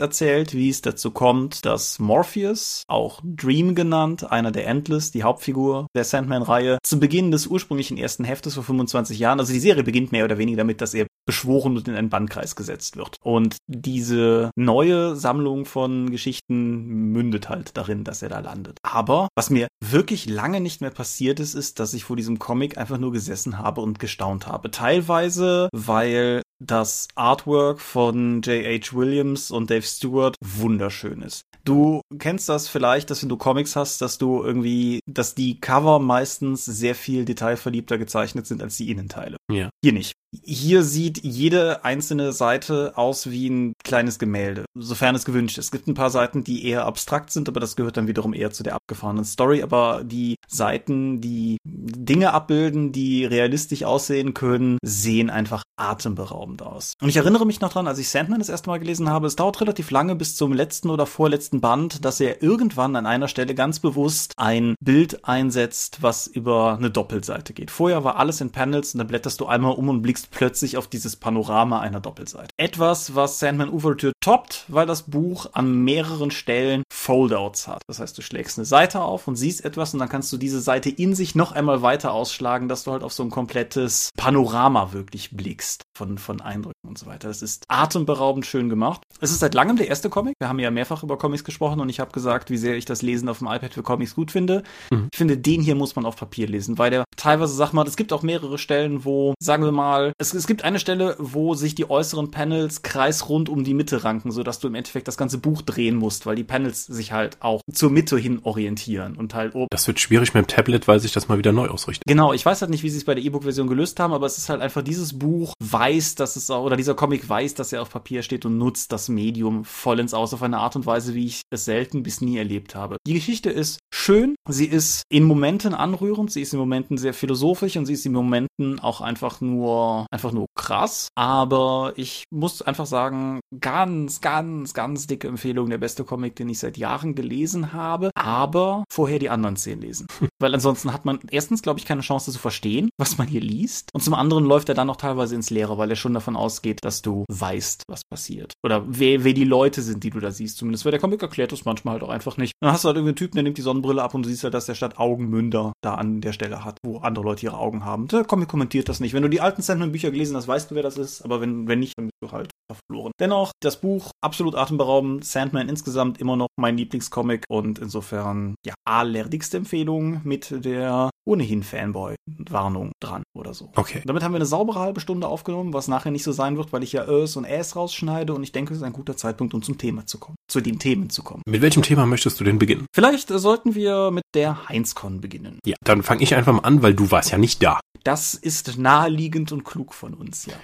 erzählt, wie es dazu kommt, dass Morpheus, auch Dream genannt, einer der Endless, die Hauptfigur der Sandman-Reihe, zu Beginn des ursprünglichen ersten Heftes vor 25 Jahren, also die Serie beginnt mehr oder weniger damit, dass er beschworen und in einen Bannkreis gesetzt wird. Und diese neue Sammlung von Geschichten mündet halt darin, dass er da landet. Aber was mir wirklich lange nicht mehr passiert ist, ist, dass ich vor diesem Comic einfach nur gesessen habe und gestaunt habe. Teilweise, weil das Artwork von J.H. Williams und Dave Stewart wunderschön ist. Du kennst das vielleicht, dass wenn du Comics hast, dass du irgendwie, dass die Cover meistens sehr viel detailverliebter gezeichnet sind als die Innenteile. Ja. Hier nicht. Hier sieht jede einzelne Seite aus wie ein kleines Gemälde, sofern es gewünscht ist. Es gibt ein paar Seiten, die eher abstrakt sind, aber das gehört dann wiederum eher zu der abgefahrenen Story. Aber die Seiten, die Dinge abbilden, die realistisch aussehen können, sehen einfach atemberaubend aus. Und ich erinnere mich noch dran, als ich Sandman das erste Mal gelesen habe, es dauert relativ lange bis zum letzten oder vorletzten Band, dass er irgendwann an einer Stelle ganz bewusst ein Bild einsetzt, was über eine Doppelseite geht. Vorher war alles in Panels und dann blätterst du einmal um und blickst plötzlich auf dieses Panorama einer Doppelseite. Etwas, was Sandman Overture toppt, weil das Buch an mehreren Stellen Foldouts hat. Das heißt, du schlägst eine Seite auf und siehst etwas und dann kannst du diese Seite in sich noch einmal weiter ausschlagen, dass du halt auf so ein komplettes Panorama wirklich blickst von, von Eindrücken und so weiter. Das ist atemberaubend schön gemacht. Es ist seit langem der erste Comic. Wir haben ja mehrfach über Comics gesprochen und ich habe gesagt, wie sehr ich das Lesen auf dem iPad für Comics gut finde. Mhm. Ich finde, den hier muss man auf Papier lesen, weil der teilweise, sag mal, es gibt auch mehrere Stellen, wo, sagen wir mal, es, es gibt eine Stelle, wo sich die äußeren Panels kreisrund um die Mitte ranken, sodass du im Endeffekt das ganze Buch drehen musst, weil die Panels sich halt auch zur Mitte hin orientieren und halt oben. Das wird schwierig mit dem Tablet, weil sich das mal wieder neu ausrichtet. Genau, ich weiß halt nicht, wie sie es bei der E-Book-Version gelöst haben, aber es ist halt einfach dieses Buch weiß, dass es auch, oder dieser Comic weiß, dass er auf Papier steht und nutzt das Medium vollends aus auf eine Art und Weise, wie ich es selten bis nie erlebt habe. Die Geschichte ist schön, sie ist in Momenten anrührend, sie ist in Momenten sehr philosophisch und sie ist in Momenten auch einfach nur, einfach nur krass, aber ich muss einfach sagen, ganz, ganz, ganz dicke Empfehlung, der beste Comic, den ich seit Jahren gelesen habe, aber vorher die anderen zehn lesen. Weil ansonsten hat man erstens, glaube ich, keine Chance zu verstehen, was man hier liest und zum anderen läuft er dann auch teilweise ins Leere, weil er schon davon ausgeht, dass du weißt, was passiert. Oder wer, wer die Leute sind, die du da siehst. Zumindest, weil der Comic erklärt das manchmal halt auch einfach nicht. Dann hast du halt irgendeinen Typen, der nimmt die Sonnenbrille ab und du siehst halt, dass der statt Augenmünder da an der Stelle hat, wo andere Leute ihre Augen haben. Der Comic kommentiert das nicht. Wenn du die alten Sandman-Bücher gelesen hast, weißt du, wer das ist, aber wenn, wenn nicht, dann bist du halt verloren. Dennoch, das Buch absolut atemberaubend. Sandman insgesamt immer noch mein Lieblingscomic und insofern, ja, allerdickste Empfehlung mit der ohnehin Fanboy-Warnung dran oder so. Okay. Damit haben wir eine saubere halbe Stunde aufgenommen, was nachher nicht so sein wird, weil ich ja Ös und Äs rausschneide und ich denke, es ist ein guter Zeitpunkt, um zum Thema zu kommen, zu den Themen zu kommen. Mit welchem Thema möchtest du denn beginnen? Vielleicht äh, sollten wir mit der Heinzcon beginnen. Ja, dann fange ich einfach mal an, weil du warst ja nicht da. Das ist naheliegend und klug von uns, ja.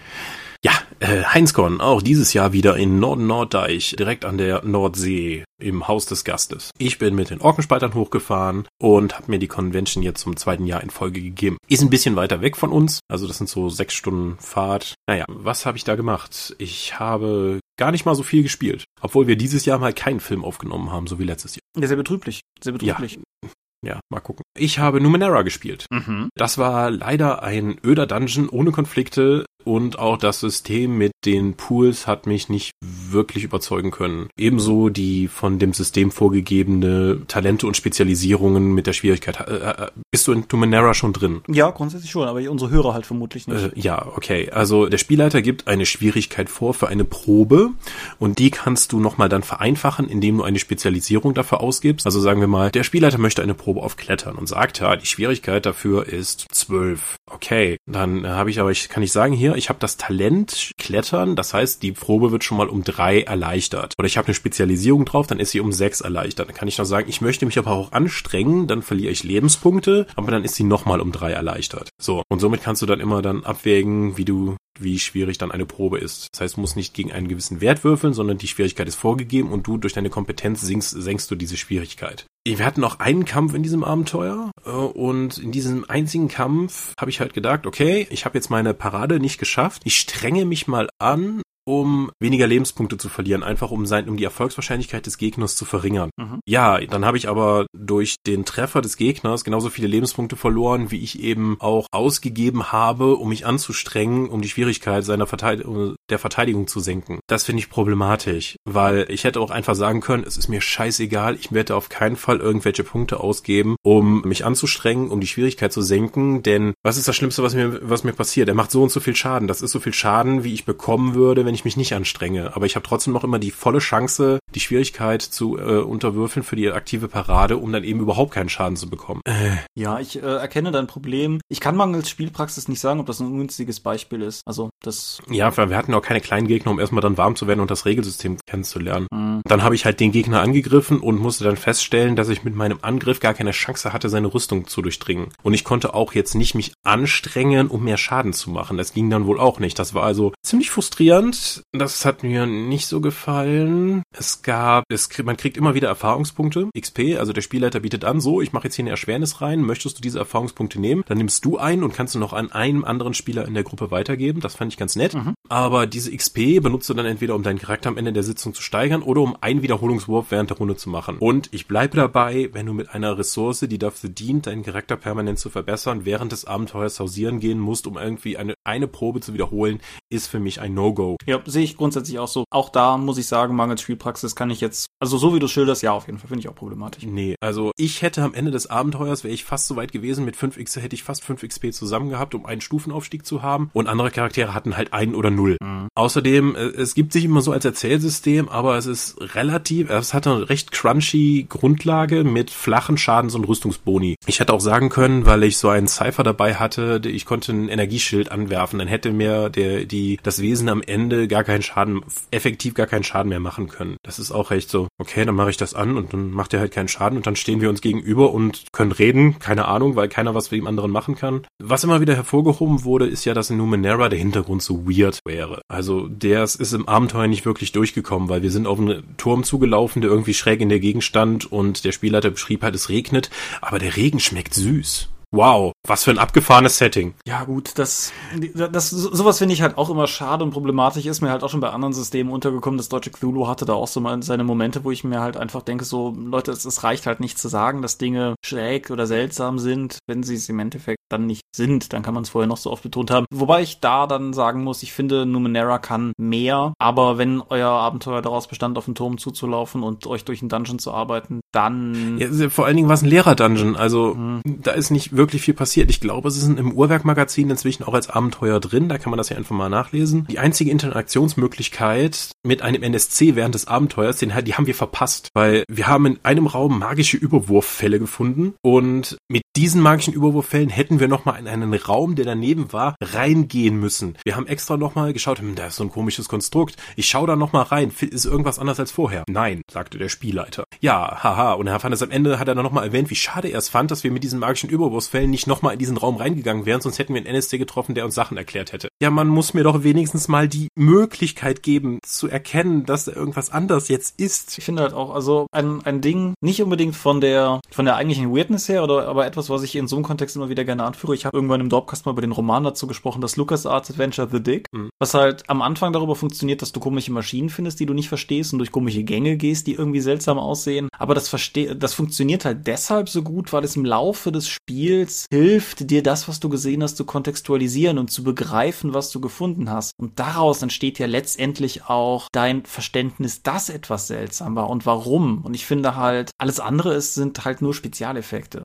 Äh, Heinzcon, auch dieses Jahr wieder in Norden-Norddeich, direkt an der Nordsee, im Haus des Gastes. Ich bin mit den Orkenspaltern hochgefahren und habe mir die Convention jetzt zum zweiten Jahr in Folge gegeben. Ist ein bisschen weiter weg von uns, also das sind so sechs Stunden Fahrt. Naja, was habe ich da gemacht? Ich habe gar nicht mal so viel gespielt, obwohl wir dieses Jahr mal keinen Film aufgenommen haben, so wie letztes Jahr. Ja, sehr betrüblich, sehr betrüblich. Ja. Ja, mal gucken. Ich habe Numenera gespielt. Mhm. Das war leider ein öder Dungeon ohne Konflikte und auch das System mit den Pools hat mich nicht wirklich überzeugen können. Ebenso die von dem System vorgegebene Talente und Spezialisierungen mit der Schwierigkeit. Äh, äh, bist du in Numenera schon drin? Ja, grundsätzlich schon, aber unsere Hörer halt vermutlich nicht. Äh, ja, okay. Also der Spielleiter gibt eine Schwierigkeit vor für eine Probe und die kannst du nochmal dann vereinfachen, indem du eine Spezialisierung dafür ausgibst. Also sagen wir mal, der Spielleiter möchte eine Probe auf Klettern und sagt, ja, die Schwierigkeit dafür ist zwölf. Okay, dann habe ich aber, ich kann ich sagen hier, ich habe das Talent Klettern, das heißt, die Probe wird schon mal um drei erleichtert. Oder ich habe eine Spezialisierung drauf, dann ist sie um sechs erleichtert. Dann kann ich noch sagen, ich möchte mich aber auch anstrengen, dann verliere ich Lebenspunkte, aber dann ist sie nochmal um drei erleichtert. So, und somit kannst du dann immer dann abwägen, wie du wie schwierig dann eine Probe ist. Das heißt, du musst nicht gegen einen gewissen Wert würfeln, sondern die Schwierigkeit ist vorgegeben und du durch deine Kompetenz senkst, senkst du diese Schwierigkeit. Wir hatten noch einen Kampf in diesem Abenteuer äh, und in diesem einzigen Kampf habe ich halt gedacht, okay, ich habe jetzt meine Parade nicht geschafft. Ich strenge mich mal an, um weniger Lebenspunkte zu verlieren, einfach um sein, um die Erfolgswahrscheinlichkeit des Gegners zu verringern. Mhm. Ja, dann habe ich aber durch den Treffer des Gegners genauso viele Lebenspunkte verloren, wie ich eben auch ausgegeben habe, um mich anzustrengen, um die Schwierigkeit seiner Verteidigung, der Verteidigung zu senken. Das finde ich problematisch, weil ich hätte auch einfach sagen können, es ist mir scheißegal, ich werde auf keinen Fall irgendwelche Punkte ausgeben, um mich anzustrengen, um die Schwierigkeit zu senken, denn was ist das Schlimmste, was mir, was mir passiert? Er macht so und so viel Schaden. Das ist so viel Schaden, wie ich bekommen würde, wenn wenn ich mich nicht anstrenge. Aber ich habe trotzdem noch immer die volle Chance, die Schwierigkeit zu äh, unterwürfeln für die aktive Parade, um dann eben überhaupt keinen Schaden zu bekommen. Äh. Ja, ich äh, erkenne dein Problem. Ich kann mangels Spielpraxis nicht sagen, ob das ein ungünstiges Beispiel ist. Also das. Ja, wir hatten auch keine kleinen Gegner, um erstmal dann warm zu werden und das Regelsystem kennenzulernen. Mhm. Dann habe ich halt den Gegner angegriffen und musste dann feststellen, dass ich mit meinem Angriff gar keine Chance hatte, seine Rüstung zu durchdringen. Und ich konnte auch jetzt nicht mich anstrengen, um mehr Schaden zu machen. Das ging dann wohl auch nicht. Das war also ziemlich frustrierend. Das hat mir nicht so gefallen. Es gab, es, man kriegt immer wieder Erfahrungspunkte, XP, also der Spielleiter bietet an, so, ich mache jetzt hier eine Erschwernis rein, möchtest du diese Erfahrungspunkte nehmen? Dann nimmst du einen und kannst du noch an einem anderen Spieler in der Gruppe weitergeben. Das fand ich ganz nett. Mhm. Aber diese XP benutzt du dann entweder, um deinen Charakter am Ende der Sitzung zu steigern oder um einen Wiederholungswurf während der Runde zu machen. Und ich bleibe dabei, wenn du mit einer Ressource, die dafür dient, deinen Charakter permanent zu verbessern, während des Abenteuers hausieren gehen musst, um irgendwie eine, eine Probe zu wiederholen, ist für mich ein No-Go. Ja, sehe ich grundsätzlich auch so. Auch da muss ich sagen, mangels Spielpraxis kann ich jetzt, also so wie du schilderst, ja, auf jeden Fall, finde ich auch problematisch. Nee, also ich hätte am Ende des Abenteuers, wäre ich fast so weit gewesen, mit 5 x hätte ich fast 5 XP zusammen gehabt, um einen Stufenaufstieg zu haben und andere Charaktere hatten halt einen oder null. Mhm. Außerdem, äh, es gibt sich immer so als Erzählsystem, aber es ist relativ, es hat eine recht crunchy Grundlage mit flachen Schadens- und Rüstungsboni. Ich hätte auch sagen können, weil ich so einen Cypher dabei hatte, ich konnte ein Energieschild anwerfen, dann hätte mir der, die, das Wesen am Ende gar keinen Schaden, effektiv gar keinen Schaden mehr machen können. Das ist auch recht so, okay, dann mache ich das an und dann macht er halt keinen Schaden und dann stehen wir uns gegenüber und können reden, keine Ahnung, weil keiner was für dem anderen machen kann. Was immer wieder hervorgehoben wurde, ist ja, dass in Numenera der Hintergrund so weird wäre. Also der ist im Abenteuer nicht wirklich durchgekommen, weil wir sind auf einen Turm zugelaufen, der irgendwie schräg in der Gegend stand und der Spielleiter beschrieb halt, es regnet, aber der Regen schmeckt süß. Wow, was für ein abgefahrenes Setting. Ja gut, das, das sowas finde ich halt auch immer schade und problematisch. Ist mir halt auch schon bei anderen Systemen untergekommen. Das deutsche Cthulhu hatte da auch so mal seine Momente, wo ich mir halt einfach denke, so Leute, es, es reicht halt nicht zu sagen, dass Dinge schräg oder seltsam sind, wenn sie es im Endeffekt dann nicht sind. Dann kann man es vorher noch so oft betont haben. Wobei ich da dann sagen muss, ich finde, Numenera kann mehr, aber wenn euer Abenteuer daraus bestand, auf den Turm zuzulaufen und euch durch einen Dungeon zu arbeiten, dann... Ja, vor allen Dingen war es ein Lehrer-Dungeon, also hm. da ist nicht wirklich viel passiert. Ich glaube, es ist im Uhrwerk-Magazin inzwischen auch als Abenteuer drin, da kann man das ja einfach mal nachlesen. Die einzige Interaktionsmöglichkeit mit einem NSC während des Abenteuers, den, die haben wir verpasst, weil wir haben in einem Raum magische Überwurffälle gefunden und mit diesen magischen Überwurffällen hätten wir nochmal in einen Raum, der daneben war, reingehen müssen. Wir haben extra nochmal geschaut, hm, da ist so ein komisches Konstrukt. Ich schau da nochmal rein. Ist irgendwas anders als vorher? Nein, sagte der Spielleiter. Ja, haha. Und er fand am Ende, hat er dann nochmal erwähnt, wie schade er es fand, dass wir mit diesen magischen Überwurfsfällen nicht nochmal in diesen Raum reingegangen wären, sonst hätten wir einen NSC getroffen, der uns Sachen erklärt hätte. Ja, man muss mir doch wenigstens mal die Möglichkeit geben, zu erkennen, dass da irgendwas anders jetzt ist. Ich finde halt auch, also ein, ein Ding, nicht unbedingt von der, von der eigentlichen Weirdness her, oder aber etwas, was ich in so einem Kontext immer wieder gerne anführe. Ich habe irgendwann im Dropcast mal über den Roman dazu gesprochen, das LucasArts Adventure The Dick, mhm. was halt am Anfang darüber funktioniert, dass du komische Maschinen findest, die du nicht verstehst und durch komische Gänge gehst, die irgendwie seltsam aussehen. Aber das versteht, das funktioniert halt deshalb so gut, weil es im Laufe des Spiels hilft, dir das, was du gesehen hast, zu kontextualisieren und zu begreifen, was du gefunden hast. Und daraus entsteht ja letztendlich auch dein Verständnis, dass etwas seltsam war und warum. Und ich finde halt, alles andere ist, sind halt nur Spezialeffekte.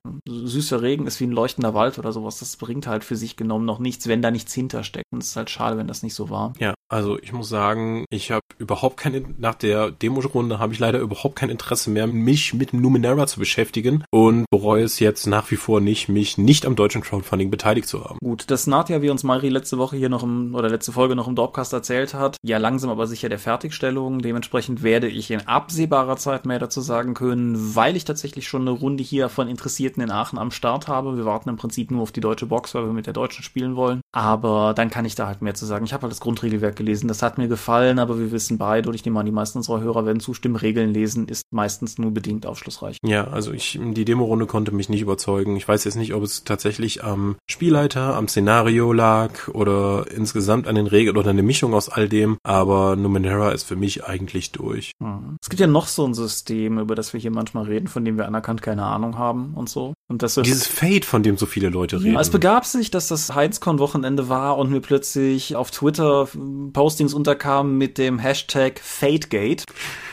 Süßer Regen ist wie ein leuchtender Wald oder sowas. Das bringt halt für sich genommen noch nichts, wenn da nichts hintersteckt. Und es ist halt schade, wenn das nicht so war. Ja, also ich muss sagen, ich habe überhaupt keine, nach der Demo-Runde habe ich leider überhaupt kein Interesse mehr, mich mit Numenera zu beschäftigen und bereue es jetzt nach wie vor nicht, mich nicht am deutschen Crowdfunding beteiligt zu haben. Gut, das Nadja, wie uns Mari letzte Woche hier noch im, oder letzte Folge noch im Dropcast erzählt hat, ja langsam aber sicher der Fertigstellung. Dementsprechend werde ich in absehbarer Zeit mehr dazu sagen können, weil ich tatsächlich schon eine Runde hier von Interessierten in Aachen am Start habe. Wir warten im Prinzip nur auf die deutsche Box, weil wir mit der deutschen spielen wollen. Aber dann kann ich da halt mehr zu sagen. Ich habe halt das Grundregelwerk gelesen. Das hat mir gefallen, aber wir wissen beide, und ich nehme an, die meisten unserer Hörer werden zustimmen, Regeln lesen ist meistens nur bedingt aufschlussreich. Ja, also ich, die Demo-Runde konnte mich nicht überzeugen. Ich weiß jetzt nicht, ob es tatsächlich am Spielleiter, am Szenario lag oder insgesamt an den Regeln oder eine Mischung aus all dem, aber Numenera ist für mich eigentlich durch. Hm. Es gibt ja noch so ein System, über das wir hier manchmal reden, von dem wir anerkannt keine Ahnung haben und so. Und das Dieses Fate, von dem so viele Leute reden. Ja, es begab sich, dass das Heizcon-Wochenende war und mir plötzlich auf Twitter Postings unterkamen mit dem Hashtag FateGate.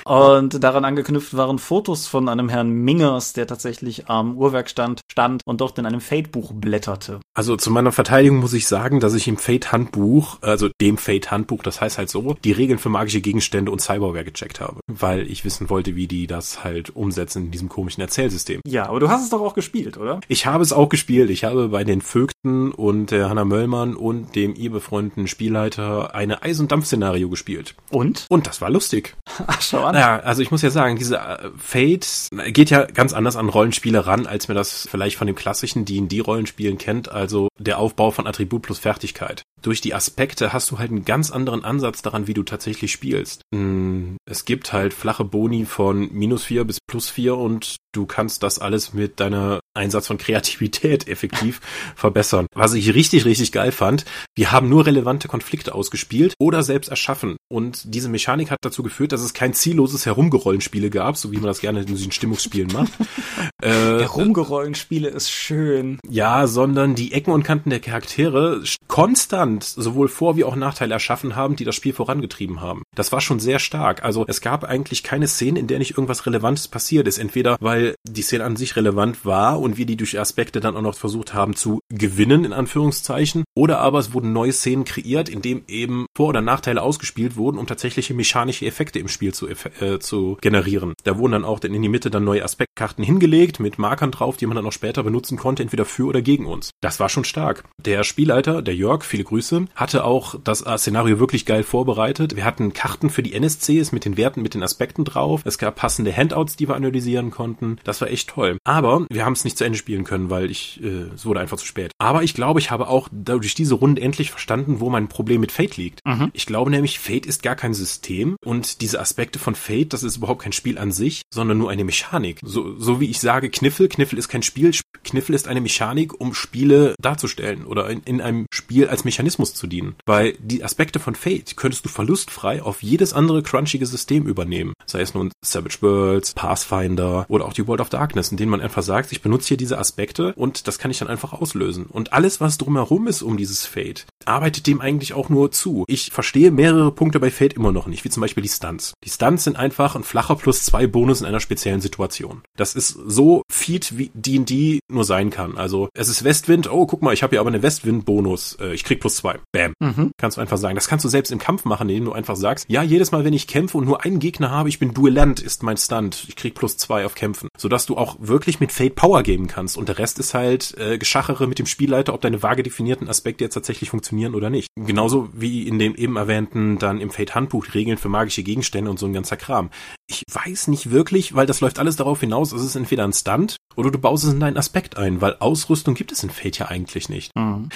Und daran angeknüpft waren Fotos von einem Herrn Mingers, der tatsächlich am Uhrwerk stand, stand und dort in einem Fate-Buch blätterte. Also zu meiner Verteidigung muss ich sagen, dass ich im Fate-Handbuch, also dem Fate-Handbuch, das heißt halt so, die Regeln für magische Gegenstände und Cyberware gecheckt habe, weil ich wissen wollte, wie die das halt umsetzen in diesem komischen Erzählsystem. Ja, aber du hast es doch auch gespielt, oder? Ich habe es auch gespielt. Ich habe bei den Vögten und der Hanna Möllmann und dem ihr befreundeten Spielleiter eine Eis- und Dampf-Szenario gespielt. Und? Und das war lustig. Ach, schau an. Ja, also ich muss ja sagen, diese äh, Fate geht ja ganz anders an Rollenspiele ran, als mir das vielleicht von dem klassischen D&D-Rollenspielen kennt, also der Aufbau von Attribut plus Fertigkeit. Durch die Aspekte hast du halt einen ganz anderen Ansatz daran, wie du tatsächlich spielst. Mm, Es gibt halt flache Boni von minus vier bis plus vier und du kannst das alles mit deiner Einsatz von Kreativität effektiv verbessern. Was ich richtig, richtig geil fand, wir haben nur relevante Konflikte ausgespielt oder selbst erschaffen. Und diese Mechanik hat dazu geführt, dass es kein zielloses Herumgerollenspiele gab, so wie man das gerne in diesen Stimmungsspielen macht. äh, Herumgerollenspiele ist schön. ja, sondern die Ecken und Kanten der Charaktere konstant sowohl Vor- wie auch Nachteile erschaffen haben, die das Spiel vorangetrieben haben. Das war schon sehr stark. Also es gab eigentlich keine Szene, in der nicht irgendwas Relevantes passiert ist. Entweder weil die Szene an sich relevant war und wir die durch Aspekte dann auch noch versucht haben zu gewinnen, in Anführungszeichen, oder aber es wurden neue Szenen kreiert, in dem eben Vor- oder Nachteile ausgespielt wurden, um tatsächliche mechanische Effekte im Spiel zu, äh, zu generieren. Da wurden dann auch in die Mitte dann neue Aspektkarten hingelegt mit Markern drauf, die man dann auch später benutzen konnte, entweder für oder gegen uns. Das war schon stark. Der Spielleiter, der Jörg, viele Grüße, hatte auch das äh, Szenario wirklich geil vorbereitet. Wir hatten Karten für die NSCs mit den Werten, mit den Aspekten drauf. Es gab passende Handouts, die wir analysieren konnten. Das war echt toll. Aber wir haben es nicht zu Ende spielen können, weil ich, äh, es wurde einfach zu spät. Aber ich glaube, ich habe auch durch diese Runde endlich verstanden, wo mein Problem mit Fate liegt. Ich glaube nämlich, Fate ist gar kein System und diese Aspekte von Fate, das ist überhaupt kein Spiel an sich, sondern nur eine Mechanik. So, so wie ich sage, Kniffel, Kniffel ist kein Spiel, Kniffel ist eine Mechanik, um Spiele darzustellen oder in, in einem Spiel als Mechanismus zu dienen. Weil die Aspekte von Fate könntest du verlustfrei auf jedes andere crunchige System übernehmen. Sei es nun Savage Worlds, Pathfinder oder auch die World of Darkness, in denen man einfach sagt, ich benutze hier diese Aspekte und das kann ich dann einfach auslösen. Und alles, was drumherum ist um dieses Fate, arbeitet dem eigentlich auch nur zu. Ich verstehe mehrere Punkte bei Fate immer noch nicht, wie zum Beispiel die Stunts. Die Stunts sind einfach ein flacher plus zwei Bonus in einer speziellen Situation. Das ist so Feed, wie D&D nur sein kann. Also es ist Westwind, oh guck mal, ich habe hier aber eine Westwind-Bonus, äh, ich krieg plus zwei. Bam. Kannst du einfach sagen. Das kannst du selbst im Kampf machen, indem du einfach sagst, ja, jedes Mal, wenn ich kämpfe und nur einen Gegner habe, ich bin Duellant, ist mein Stunt. Ich krieg plus zwei auf Kämpfen. Sodass du auch wirklich mit Fate Power geben kannst. Und der Rest ist halt äh, Geschachere mit dem Spielleiter, ob deine vage definierten Aspekte jetzt tatsächlich funktionieren oder nicht. Genauso wie in den eben erwähnten dann im Fate Handbuch Regeln für magische Gegenstände und so ein ganzer Kram. Ich weiß nicht wirklich, weil das läuft alles darauf hinaus, es ist entweder ein Stunt oder du baust es in deinen Aspekt ein, weil Ausrüstung gibt es in Fate ja eigentlich nicht.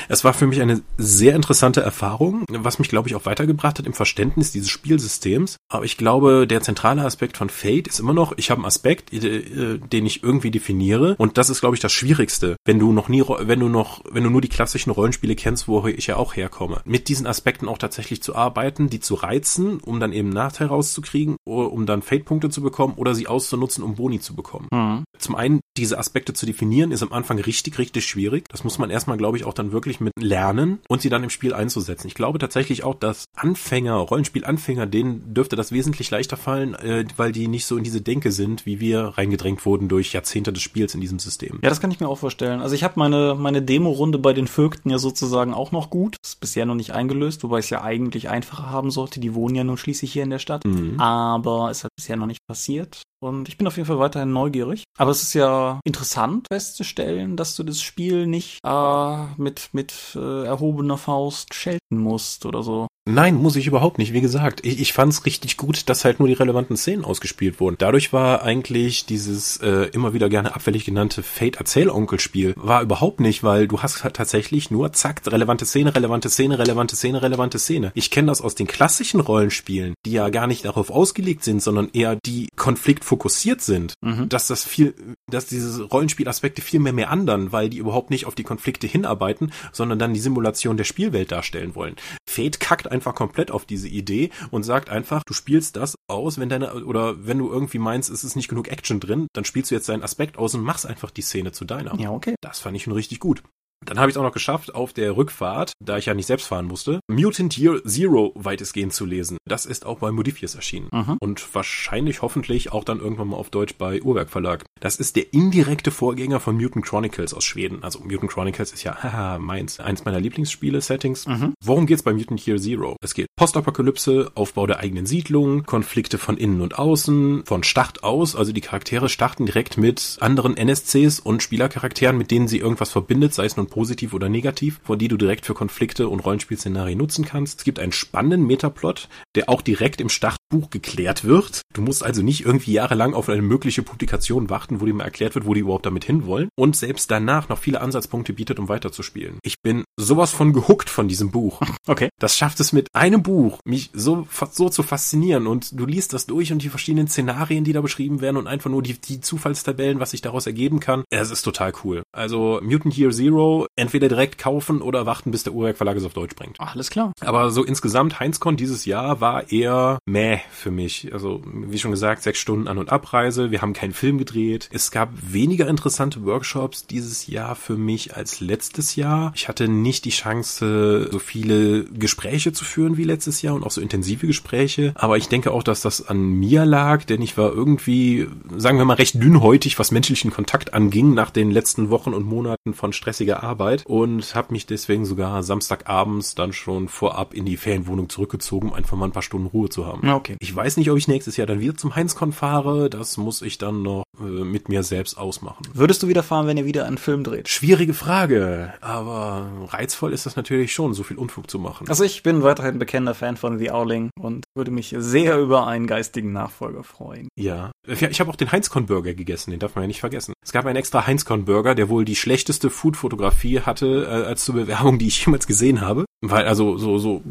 Es war für mich eine sehr interessante Erfahrung, was mich, glaube ich, auch weitergebracht hat im Verständnis dieses Spielsystems. Aber ich glaube, der zentrale Aspekt von Fate ist immer noch, ich habe einen Aspekt, äh, den ich irgendwie definiere. Und das ist, glaube ich, das Schwierigste, wenn du noch nie, wenn du noch, wenn du nur die klassischen Rollenspiele kennst, wo ich ja auch herkomme. Mit diesen Aspekten auch tatsächlich zu arbeiten, die zu reizen, um dann eben Nachteil rauszukriegen, um dann Fate-Punkte zu bekommen oder sie auszunutzen, um Boni zu bekommen. Zum einen, diese Aspekte zu definieren, ist am Anfang richtig, richtig schwierig. Das muss man erstmal, glaube ich, auch dann wirklich mit lernen und sie dann im Spiel einzusetzen. Ich glaube tatsächlich auch, dass Anfänger, Rollenspielanfänger, denen dürfte das wesentlich leichter fallen, äh, weil die nicht so in diese Denke sind, wie wir reingedrängt wurden durch Jahrzehnte des Spiels in diesem System. Ja, das kann ich mir auch vorstellen. Also ich habe meine, meine Demo-Runde bei den Vögten ja sozusagen auch noch gut. Ist bisher noch nicht eingelöst, wobei es ja eigentlich einfacher haben sollte. Die wohnen ja nun schließlich hier in der Stadt. Aber es hat bisher noch nicht passiert. Und ich bin auf jeden Fall weiterhin neugierig. Aber es ist ja interessant festzustellen, dass du das Spiel nicht äh, mit, mit äh, erhobener Faust schelten musst oder so. Nein, muss ich überhaupt nicht. Wie gesagt, ich, ich fand es richtig gut, dass halt nur die relevanten Szenen ausgespielt wurden. Dadurch war eigentlich dieses äh, immer wieder gerne abfällig genannte Fate-Erzählonkel-Spiel war überhaupt nicht, weil du hast halt tatsächlich nur zack, relevante Szene, relevante Szene, relevante Szene, relevante Szene. Ich kenne das aus den klassischen Rollenspielen, die ja gar nicht darauf ausgelegt sind, sondern eher die konfliktfokussiert sind, dass das viel, dass diese Rollenspielaspekte viel mehr mehr andern, weil die überhaupt nicht auf die Konflikte hinarbeiten, sondern dann die Simulation der Spielwelt darstellen wollen. Fate kackt einfach komplett auf diese Idee und sagt einfach, du spielst das aus, wenn deine, oder wenn du irgendwie meinst, es ist nicht genug Action drin, dann spielst du jetzt deinen Aspekt aus und machst einfach die Szene zu deiner. Ja, okay. Das fand ich schon richtig gut. Dann habe ich es auch noch geschafft, auf der Rückfahrt, da ich ja nicht selbst fahren musste, Mutant Year Zero weitestgehend zu lesen. Das ist auch bei Modifius erschienen. Mhm. Und wahrscheinlich, hoffentlich auch dann irgendwann mal auf Deutsch bei Uhrwerk Verlag. Das ist der indirekte Vorgänger von Mutant Chronicles aus Schweden. Also Mutant Chronicles ist ja, haha, meins, eins meiner Lieblingsspiele-Settings. Mhm. Worum geht's bei Mutant Year Zero? Es geht Postapokalypse, Aufbau der eigenen Siedlung, Konflikte von innen und außen, von Start aus, also die Charaktere starten direkt mit anderen NSCs und Spielercharakteren, mit denen sie irgendwas verbindet, sei es nun positiv oder negativ, von die du direkt für Konflikte und Rollenspielszenarien nutzen kannst. Es gibt einen spannenden Metaplot, der auch direkt im Startbuch geklärt wird. Du musst also nicht irgendwie jahrelang auf eine mögliche Publikation warten, wo dir mal erklärt wird, wo die überhaupt damit hinwollen. Und selbst danach noch viele Ansatzpunkte bietet, um weiterzuspielen. Ich bin sowas von gehuckt von diesem Buch. Okay. Das schafft es mit einem Buch, mich so, so zu faszinieren. Und du liest das durch und die verschiedenen Szenarien, die da beschrieben werden und einfach nur die, die Zufallstabellen, was sich daraus ergeben kann. Es ist total cool. Also Mutant Year Zero entweder direkt kaufen oder warten, bis der Uhrwerk Verlag es auf Deutsch bringt. Alles klar. Aber so insgesamt, Heinzcon dieses Jahr war eher meh für mich. Also, wie schon gesagt, sechs Stunden An- und Abreise. Wir haben keinen Film gedreht. Es gab weniger interessante Workshops dieses Jahr für mich als letztes Jahr. Ich hatte nicht die Chance, so viele Gespräche zu führen wie letztes Jahr und auch so intensive Gespräche. Aber ich denke auch, dass das an mir lag, denn ich war irgendwie, sagen wir mal, recht dünnhäutig, was menschlichen Kontakt anging nach den letzten Wochen und Monaten von stressiger Arbeit und habe mich deswegen sogar Samstagabends dann schon vorab in die Ferienwohnung zurückgezogen, um einfach mal ein paar Stunden Ruhe zu haben. Okay. Ich weiß nicht, ob ich nächstes Jahr dann wieder zum Heinzcon fahre. Das muss ich dann noch äh, mit mir selbst ausmachen. Würdest du wieder fahren, wenn ihr wieder einen Film dreht? Schwierige Frage, aber reizvoll ist das natürlich schon, so viel Unfug zu machen. Also ich bin weiterhin bekennender Fan von The Owling und würde mich sehr über einen geistigen Nachfolger freuen. Ja, ich habe auch den Heinzcon-Burger gegessen, den darf man ja nicht vergessen. Es gab einen extra Heinzcon-Burger, der wohl die schlechteste Food-Fotografie hatte äh, als zur Bewerbung, die ich jemals gesehen habe. Weil also so so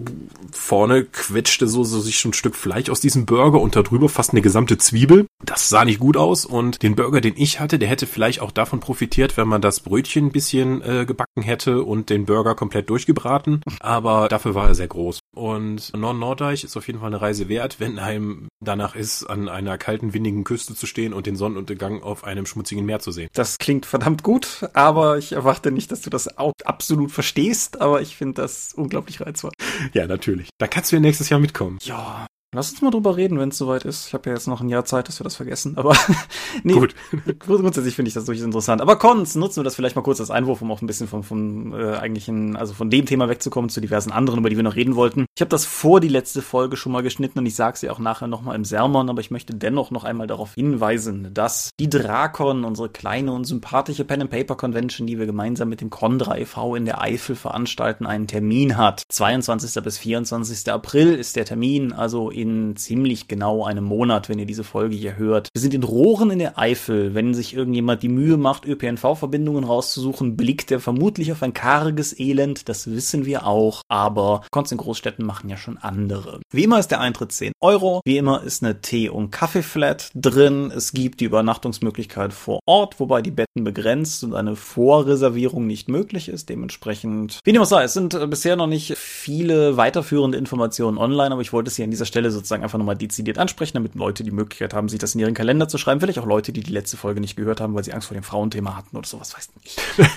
vorne quetschte so, so sich schon ein Stück Fleisch aus diesem Burger und darüber fast eine gesamte Zwiebel. Das sah nicht gut aus und den Burger, den ich hatte, der hätte vielleicht auch davon profitiert, wenn man das Brötchen ein bisschen äh, gebacken hätte und den Burger komplett durchgebraten. Aber dafür war er sehr groß. Und Nord-Norddeich ist auf jeden Fall eine Reise wert, wenn einem danach ist, an einer kalten, windigen Küste zu stehen und den Sonnenuntergang auf einem schmutzigen Meer zu sehen. Das klingt verdammt gut, aber ich erwarte nicht, dass du das absolut verstehst, aber ich finde das unglaublich reizvoll. Ja, natürlich. Da kannst du ja nächstes Jahr mitkommen. Ja, Lass uns mal drüber reden, wenn es soweit ist. Ich habe ja jetzt noch ein Jahr Zeit, dass wir das vergessen. Aber nee, Gut. grundsätzlich finde ich das durchaus interessant. Aber Cons, nutzen wir das vielleicht mal kurz als Einwurf, um auch ein bisschen von, von äh, eigentlichen, also von dem Thema wegzukommen zu diversen anderen, über die wir noch reden wollten. Ich habe das vor die letzte Folge schon mal geschnitten und ich sage sie auch nachher nochmal im Sermon, aber ich möchte dennoch noch einmal darauf hinweisen, dass die Drakon, unsere kleine und sympathische Pen and Paper Convention, die wir gemeinsam mit dem Condra e.V. in der Eifel veranstalten, einen Termin hat. 22. bis 24. April ist der Termin, also in ziemlich genau einem Monat, wenn ihr diese Folge hier hört. Wir sind in Rohren in der Eifel. Wenn sich irgendjemand die Mühe macht, ÖPNV-Verbindungen rauszusuchen, blickt er vermutlich auf ein karges Elend. Das wissen wir auch. Aber Konz in Großstädten machen ja schon andere. Wie immer ist der Eintritt 10 Euro. Wie immer ist eine Tee- und Kaffeeflat drin. Es gibt die Übernachtungsmöglichkeit vor Ort, wobei die Betten begrenzt und eine Vorreservierung nicht möglich ist. Dementsprechend, wie dem auch sei, es sind bisher noch nicht viele weiterführende Informationen online, aber ich wollte es hier an dieser Stelle sozusagen einfach nochmal dezidiert ansprechen, damit Leute die Möglichkeit haben, sich das in ihren Kalender zu schreiben. Vielleicht auch Leute, die die letzte Folge nicht gehört haben, weil sie Angst vor dem Frauenthema hatten oder sowas, weiß nicht.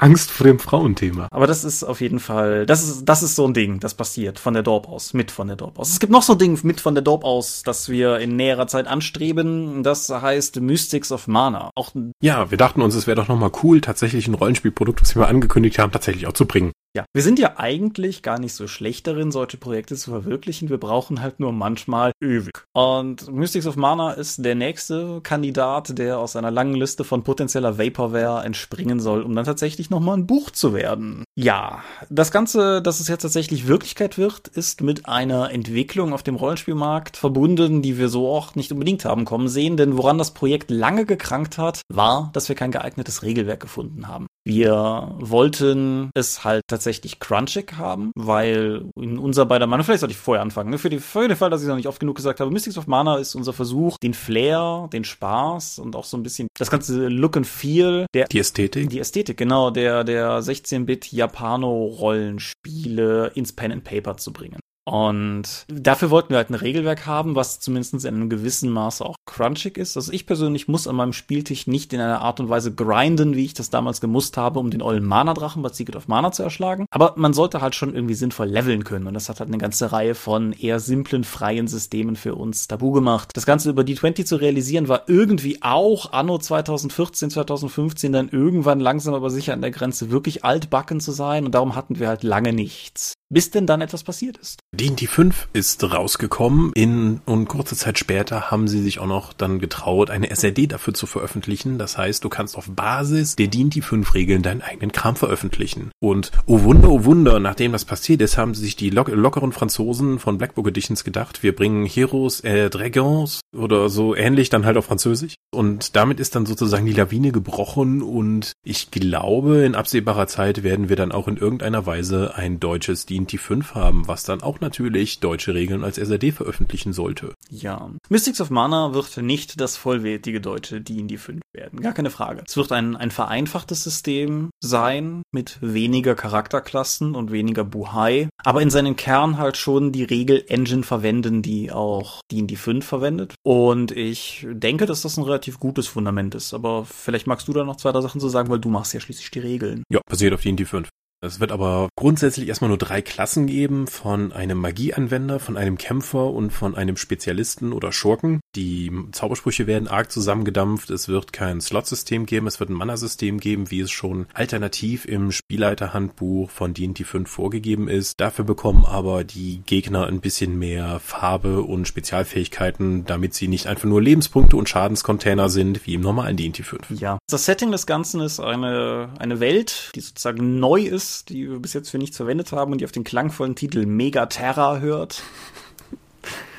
Angst vor dem Frauenthema. Aber das ist auf jeden Fall, das ist, das ist so ein Ding, das passiert von der Dorp aus, mit von der Dorp aus. Es gibt noch so ein Ding mit von der Dorp aus, das wir in näherer Zeit anstreben. Das heißt Mystics of Mana. Auch ja, wir dachten uns, es wäre doch nochmal cool, tatsächlich ein Rollenspielprodukt, was wir mal angekündigt haben, tatsächlich auch zu bringen. Ja, wir sind ja eigentlich gar nicht so schlecht darin, solche Projekte zu verwirklichen. Wir brauchen halt nur manchmal ewig. Und Mystics of Mana ist der nächste Kandidat, der aus einer langen Liste von potenzieller Vaporware entspringen soll, um dann tatsächlich nochmal ein Buch zu werden. Ja, das Ganze, dass es jetzt tatsächlich Wirklichkeit wird, ist mit einer Entwicklung auf dem Rollenspielmarkt verbunden, die wir so auch nicht unbedingt haben kommen sehen, denn woran das Projekt lange gekrankt hat, war, dass wir kein geeignetes Regelwerk gefunden haben. Wir wollten es halt tatsächlich crunchig haben, weil in unser beider Meinung, vielleicht sollte ich vorher anfangen, ne? für, die, für den Fall, dass ich es noch nicht oft genug gesagt habe, Mystics of Mana ist unser Versuch, den Flair, den Spaß und auch so ein bisschen das ganze Look and Feel, der die Ästhetik, die Ästhetik, genau, der der 16-Bit Japano-Rollenspiele ins Pen and Paper zu bringen. Und dafür wollten wir halt ein Regelwerk haben, was zumindest in einem gewissen Maße auch crunchig ist. Also ich persönlich muss an meinem Spieltisch nicht in einer Art und Weise grinden, wie ich das damals gemusst habe, um den ollen Mana-Drachen bei Secret of Mana zu erschlagen. Aber man sollte halt schon irgendwie sinnvoll leveln können. Und das hat halt eine ganze Reihe von eher simplen, freien Systemen für uns tabu gemacht. Das Ganze über D20 zu realisieren war irgendwie auch anno 2014, 2015 dann irgendwann langsam aber sicher an der Grenze wirklich altbacken zu sein. Und darum hatten wir halt lange nichts bis denn dann etwas passiert ist. D&D 5 ist rausgekommen in und kurze Zeit später haben sie sich auch noch dann getraut, eine SRD dafür zu veröffentlichen. Das heißt, du kannst auf Basis der D&D 5 Regeln deinen eigenen Kram veröffentlichen. Und oh Wunder, oh Wunder, nachdem das passiert ist, haben sich die lock lockeren Franzosen von Black Editions gedacht, wir bringen Heroes, äh, Dragons oder so ähnlich dann halt auf Französisch. Und damit ist dann sozusagen die Lawine gebrochen und ich glaube, in absehbarer Zeit werden wir dann auch in irgendeiner Weise ein deutsches D D&D 5 haben, was dann auch natürlich deutsche Regeln als SRD veröffentlichen sollte. Ja. Mystics of Mana wird nicht das vollwertige deutsche D&D 5 werden. Gar keine Frage. Es wird ein, ein vereinfachtes System sein mit weniger Charakterklassen und weniger Buhai, aber in seinem Kern halt schon die Regel-Engine verwenden, die auch D&D 5 verwendet. Und ich denke, dass das ein relativ gutes Fundament ist. Aber vielleicht magst du da noch zwei, drei Sachen zu sagen, weil du machst ja schließlich die Regeln. Ja, basiert auf D&D 5. Es wird aber grundsätzlich erstmal nur drei Klassen geben, von einem Magieanwender, von einem Kämpfer und von einem Spezialisten oder Schurken. Die Zaubersprüche werden arg zusammengedampft, es wird kein Slot-System geben, es wird ein Mana-System geben, wie es schon alternativ im Spielleiterhandbuch von D&D 5 vorgegeben ist. Dafür bekommen aber die Gegner ein bisschen mehr Farbe und Spezialfähigkeiten, damit sie nicht einfach nur Lebenspunkte und Schadenscontainer sind, wie im normalen D&D 5. Ja. Das Setting des Ganzen ist eine, eine Welt, die sozusagen neu ist die wir bis jetzt für nichts verwendet haben und die auf den klangvollen Titel Megaterra hört.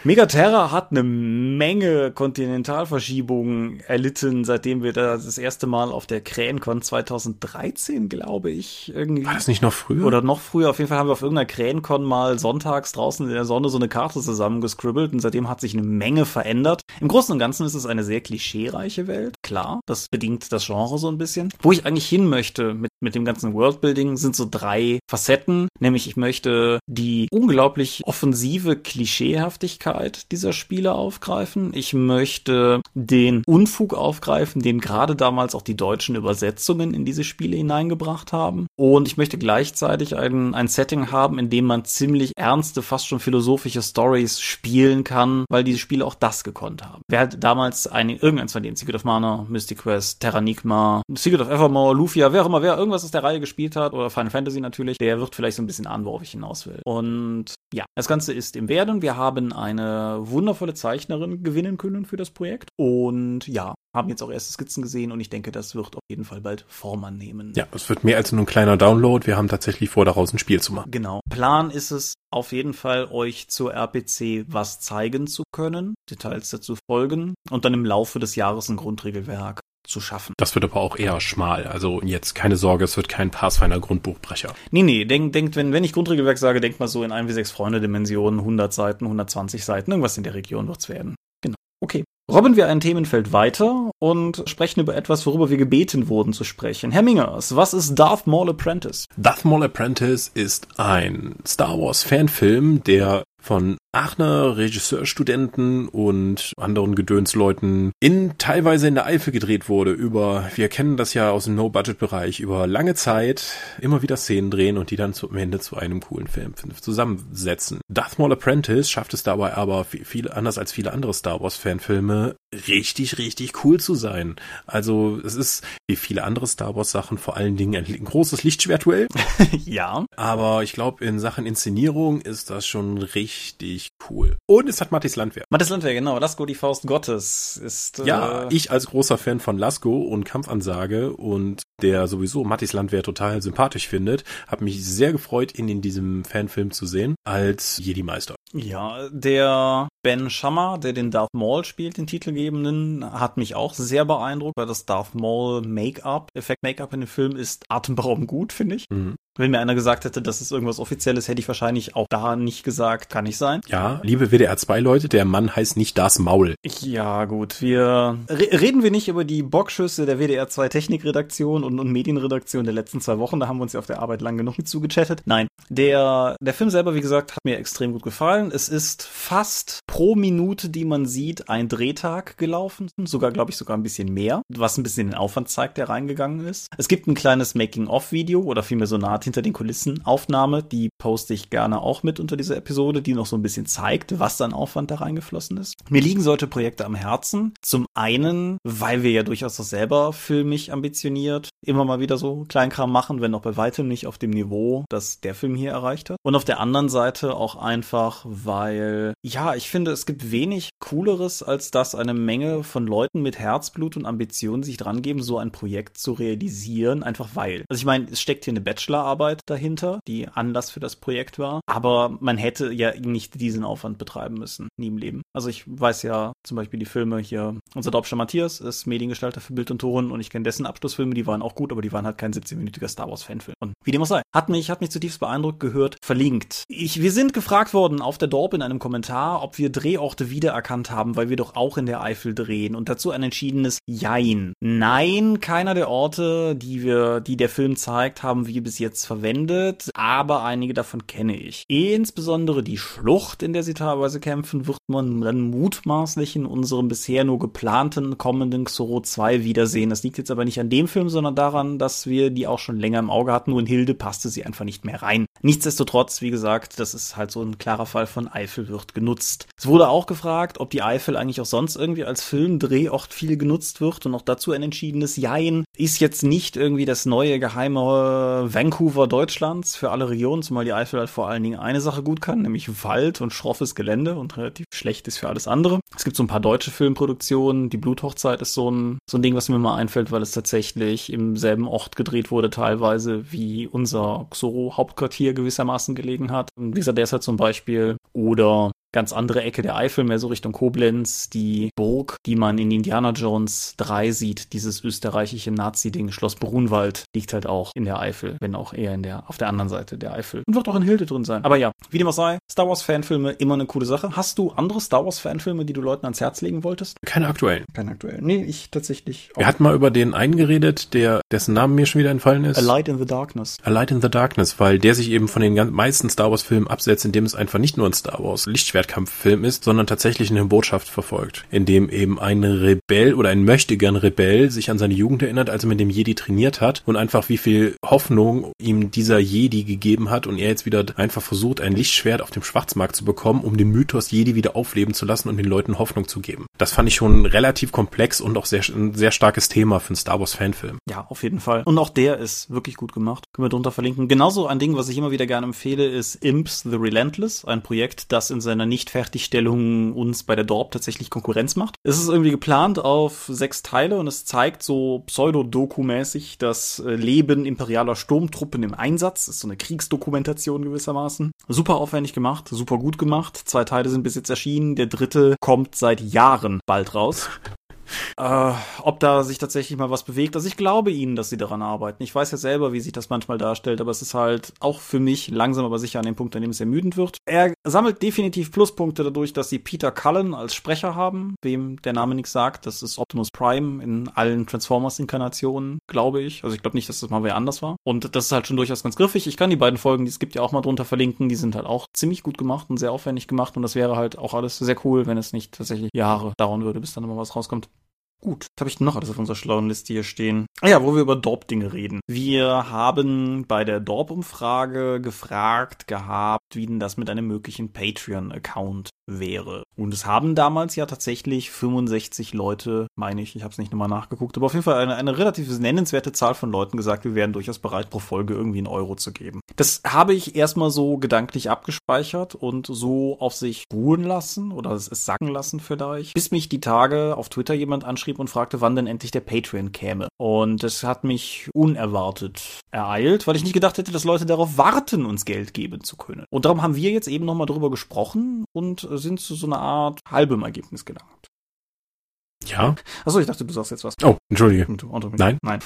Megaterra hat eine Menge Kontinentalverschiebungen erlitten, seitdem wir da das erste Mal auf der Krähencon 2013, glaube ich, irgendwie. War das nicht noch früher? Oder noch früher. Auf jeden Fall haben wir auf irgendeiner Krähencon mal sonntags draußen in der Sonne so eine Karte zusammengescribbelt und seitdem hat sich eine Menge verändert. Im Großen und Ganzen ist es eine sehr klischeereiche Welt. Klar, das bedingt das Genre so ein bisschen. Wo ich eigentlich hin möchte mit, mit dem ganzen Worldbuilding sind so drei Facetten. Nämlich ich möchte die unglaublich offensive Klischeehaftigkeit dieser Spiele aufgreifen. Ich möchte den Unfug aufgreifen, den gerade damals auch die deutschen Übersetzungen in diese Spiele hineingebracht haben. Und ich möchte gleichzeitig ein, ein Setting haben, in dem man ziemlich ernste, fast schon philosophische Stories spielen kann, weil diese Spiele auch das gekonnt haben. Wer hat damals eine, irgendeins von denen, Secret of Mana, Mystic Quest, Terranigma, Secret of Evermore, Lufia, wer auch immer, wer irgendwas aus der Reihe gespielt hat, oder Final Fantasy natürlich, der wird vielleicht so ein bisschen ahnen, worauf ich hinaus will. Und ja, das Ganze ist im Werden. Wir haben eine wundervolle Zeichnerin gewinnen können für das Projekt. Und ja, haben jetzt auch erste Skizzen gesehen und ich denke, das wird auf jeden Fall bald Form annehmen. Ja, es wird mehr als nur ein kleiner Download. Wir haben tatsächlich vor, daraus ein Spiel zu machen. Genau. Plan ist es auf jeden Fall, euch zur RPC was zeigen zu können, Details dazu folgen und dann im Laufe des Jahres ein Grundregelwerk zu schaffen. Das wird aber auch eher schmal. Also jetzt keine Sorge, es wird kein Pathfinder Grundbuchbrecher. Nee, nee, denkt, denkt, wenn, wenn ich Grundregelwerk sage, denkt mal so in 1 wie 6 Freunde Dimensionen, 100 Seiten, 120 Seiten, irgendwas in der Region wird's werden. Genau. Okay. Robben wir ein Themenfeld weiter und sprechen über etwas, worüber wir gebeten wurden zu sprechen. Herr Mingers, was ist Darth Maul Apprentice? Darth Maul Apprentice ist ein Star Wars Fanfilm, der von Aachener Regisseurstudenten und anderen Gedönsleuten in teilweise in der Eifel gedreht wurde über, wir kennen das ja aus dem No-Budget-Bereich, über lange Zeit immer wieder Szenen drehen und die dann zum Ende zu einem coolen Film zusammensetzen. Darth Maul Apprentice schafft es dabei aber viel anders als viele andere Star Wars Fanfilme richtig, richtig cool zu sein. Also es ist wie viele andere Star Wars Sachen vor allen Dingen ein, großes Lichtschwertduell. ja. Aber ich glaube, in Sachen Inszenierung ist das schon richtig cool. Und es hat Mattis Landwehr. Mattis Landwehr, genau. Lasko, die Faust Gottes, ist. Äh ja, ich als großer Fan von Lasko und Kampfansage und der sowieso Mattis Landwehr total sympathisch findet, habe mich sehr gefreut, ihn in diesem Fanfilm zu sehen als Jedi-Meister. Ja, der Ben Shammer, der den Darth Maul spielt, den Titelgebenden, hat mich auch sehr beeindruckt, weil das Darth Maul Make-up, Effekt Make-up in dem Film ist atemberaubend gut, finde ich. Mhm. Wenn mir einer gesagt hätte, das ist irgendwas Offizielles, hätte ich wahrscheinlich auch da nicht gesagt, kann nicht sein. Ja, liebe WDR 2 Leute, der Mann heißt nicht das Maul. Ja, gut, wir re reden wir nicht über die Bockschüsse der WDR 2 Technikredaktion und, und Medienredaktion der letzten zwei Wochen, da haben wir uns ja auf der Arbeit lang genug mit zugechattet. Nein, der, der Film selber, wie gesagt, hat mir extrem gut gefallen. Es ist fast pro Minute, die man sieht, ein Drehtag gelaufen, sogar, glaube ich, sogar ein bisschen mehr, was ein bisschen den Aufwand zeigt, der reingegangen ist. Es gibt ein kleines Making-of-Video oder vielmehr so eine Art hinter den Kulissen Aufnahme, die poste ich gerne auch mit unter dieser Episode, die noch so ein bisschen zeigt, was an Aufwand da reingeflossen ist. Mir liegen solche Projekte am Herzen. Zum einen, weil wir ja durchaus auch selber filmig ambitioniert immer mal wieder so Kleinkram machen, wenn auch bei weitem nicht auf dem Niveau, das der Film hier erreicht hat. Und auf der anderen Seite auch einfach, weil, ja, ich finde, es gibt wenig Cooleres, als dass eine Menge von Leuten mit Herzblut und Ambitionen sich dran geben, so ein Projekt zu realisieren, einfach weil. Also ich meine, es steckt hier eine Bachelorarbeit dahinter, die Anlass für das Projekt war, aber man hätte ja nicht diesen Aufwand betreiben müssen, nie im Leben. Also ich weiß ja zum Beispiel die Filme hier, unser Dorpscher Matthias ist Mediengestalter für Bild und Ton und ich kenne dessen Abschlussfilme, die waren auch gut, aber die waren halt kein 17-minütiger Star Wars Fanfilm. Und wie dem auch sei, hat mich, hat mich zutiefst beeindruckt gehört, verlinkt. Ich, wir sind gefragt worden auf der Dorp in einem Kommentar, ob wir Drehorte wiedererkannt haben, weil wir doch auch in der Eifel drehen und dazu ein entschiedenes Jein. Nein, keiner der Orte, die wir, die der Film zeigt, haben wir bis jetzt verwendet, aber einige davon kenne ich. Insbesondere die Schlucht, in der sie teilweise kämpfen, wird man dann mutmaßlich in unserem bisher nur geplanten kommenden Xoro 2 wiedersehen. Das liegt jetzt aber nicht an dem Film, sondern daran, dass wir die auch schon länger im Auge hatten. Nur in Hilde passte sie einfach nicht mehr rein. Nichtsdestotrotz, wie gesagt, das ist halt so ein klarer Fall von Eifel wird genutzt. Es wurde auch gefragt, ob die Eifel eigentlich auch sonst irgendwie als Filmdrehort viel genutzt wird und auch dazu ein entschiedenes Jein. Ist jetzt nicht irgendwie das neue geheime Vancouver Deutschlands für alle Regionen, zumal die Eifel halt vor allen Dingen eine Sache gut kann, nämlich Wald und schroffes Gelände und relativ schlecht ist für alles andere. Es gibt so ein paar deutsche Filmproduktionen. Die Bluthochzeit ist so ein, so ein Ding, was mir mal einfällt, weil es tatsächlich im selben Ort gedreht wurde, teilweise wie unser Xoro-Hauptquartier gewissermaßen gelegen hat. Wie gesagt, halt zum Beispiel. Oder ganz andere Ecke der Eifel, mehr so Richtung Koblenz, die Burg, die man in Indiana Jones 3 sieht, dieses österreichische Nazi-Ding, Schloss Brunwald, liegt halt auch in der Eifel, wenn auch eher in der, auf der anderen Seite der Eifel. Und wird auch in Hilde drin sein. Aber ja, wie dem auch sei, Star Wars Fanfilme immer eine coole Sache. Hast du andere Star Wars Fanfilme, die du Leuten ans Herz legen wolltest? Keine aktuellen. Keine aktuellen. Nee, ich tatsächlich. Wir hatten mal über den einen geredet, der, dessen Name mir schon wieder entfallen ist. A Light in the Darkness. A Light in the Darkness, weil der sich eben von den meisten Star Wars Filmen absetzt, indem es einfach nicht nur ein Star Wars Lichtschwertkampffilm ist, sondern tatsächlich eine Botschaft verfolgt, in dem eben ein Rebell oder ein möchtegern Rebell sich an seine Jugend erinnert, als er mit dem Jedi trainiert hat und einfach wie viel Hoffnung ihm dieser Jedi gegeben hat und er jetzt wieder einfach versucht, ein Lichtschwert auf dem Schwarzmarkt zu bekommen, um den Mythos Jedi wieder aufleben zu lassen und den Leuten Hoffnung zu geben. Das fand ich schon relativ komplex und auch sehr, ein sehr starkes Thema für einen Star Wars Fanfilm. Ja, auf jeden Fall. Und auch der ist wirklich gut gemacht. Können wir drunter verlinken. Genauso ein Ding, was ich immer wieder gerne empfehle, ist Imps The Relentless, ein Projekt, das in seiner Nichtfertigstellung uns bei der Dorp tatsächlich Konkurrenz macht. Es ist irgendwie geplant auf sechs Teile und es zeigt so pseudo-doku-mäßig das äh, Leben imperialer Sturmtruppen im Einsatz. Das ist so eine Kriegsdokumentation gewissermaßen. Super aufwendig gemacht, super gut gemacht. Zwei Teile sind bis jetzt erschienen. Der dritte kommt seit Jahren bald raus. Äh, ob da sich tatsächlich mal was bewegt. Also ich glaube ihnen, dass sie daran arbeiten. Ich weiß ja selber, wie sich das manchmal darstellt, aber es ist halt auch für mich langsam aber sicher an dem Punkt, an dem es ermüdend wird. Er sammelt definitiv Pluspunkte dadurch, dass sie Peter Cullen als Sprecher haben, wem der Name nichts sagt. Das ist Optimus Prime in allen Transformers-Inkarnationen, glaube ich. Also ich glaube nicht, dass das mal wer anders war. Und das ist halt schon durchaus ganz griffig. Ich kann die beiden Folgen, die es gibt, ja auch mal drunter verlinken. Die sind halt auch ziemlich gut gemacht und sehr aufwendig gemacht. Und das wäre halt auch alles sehr cool, wenn es nicht tatsächlich Jahre dauern würde, bis dann immer was rauskommt. Gut, was habe ich noch alles auf unserer schlauen Liste hier stehen? Ah ja, wo wir über Dorp-Dinge reden. Wir haben bei der Dorp-Umfrage gefragt gehabt, wie denn das mit einem möglichen Patreon-Account wäre. Und es haben damals ja tatsächlich 65 Leute, meine ich, ich habe es nicht nochmal nachgeguckt, aber auf jeden Fall eine, eine relativ nennenswerte Zahl von Leuten gesagt, wir wären durchaus bereit, pro Folge irgendwie einen Euro zu geben. Das habe ich erstmal so gedanklich abgespeichert und so auf sich ruhen lassen oder es sacken lassen vielleicht, bis mich die Tage auf Twitter jemand anschrieb und fragte, wann denn endlich der Patreon käme. Und das hat mich unerwartet ereilt, weil ich nicht gedacht hätte, dass Leute darauf warten, uns Geld geben zu können. Und darum haben wir jetzt eben nochmal drüber gesprochen und sind zu so einer Art halbem Ergebnis gelangt. Ja. Achso, ich dachte, du sagst jetzt was. Oh, entschuldige. Nein. Nein.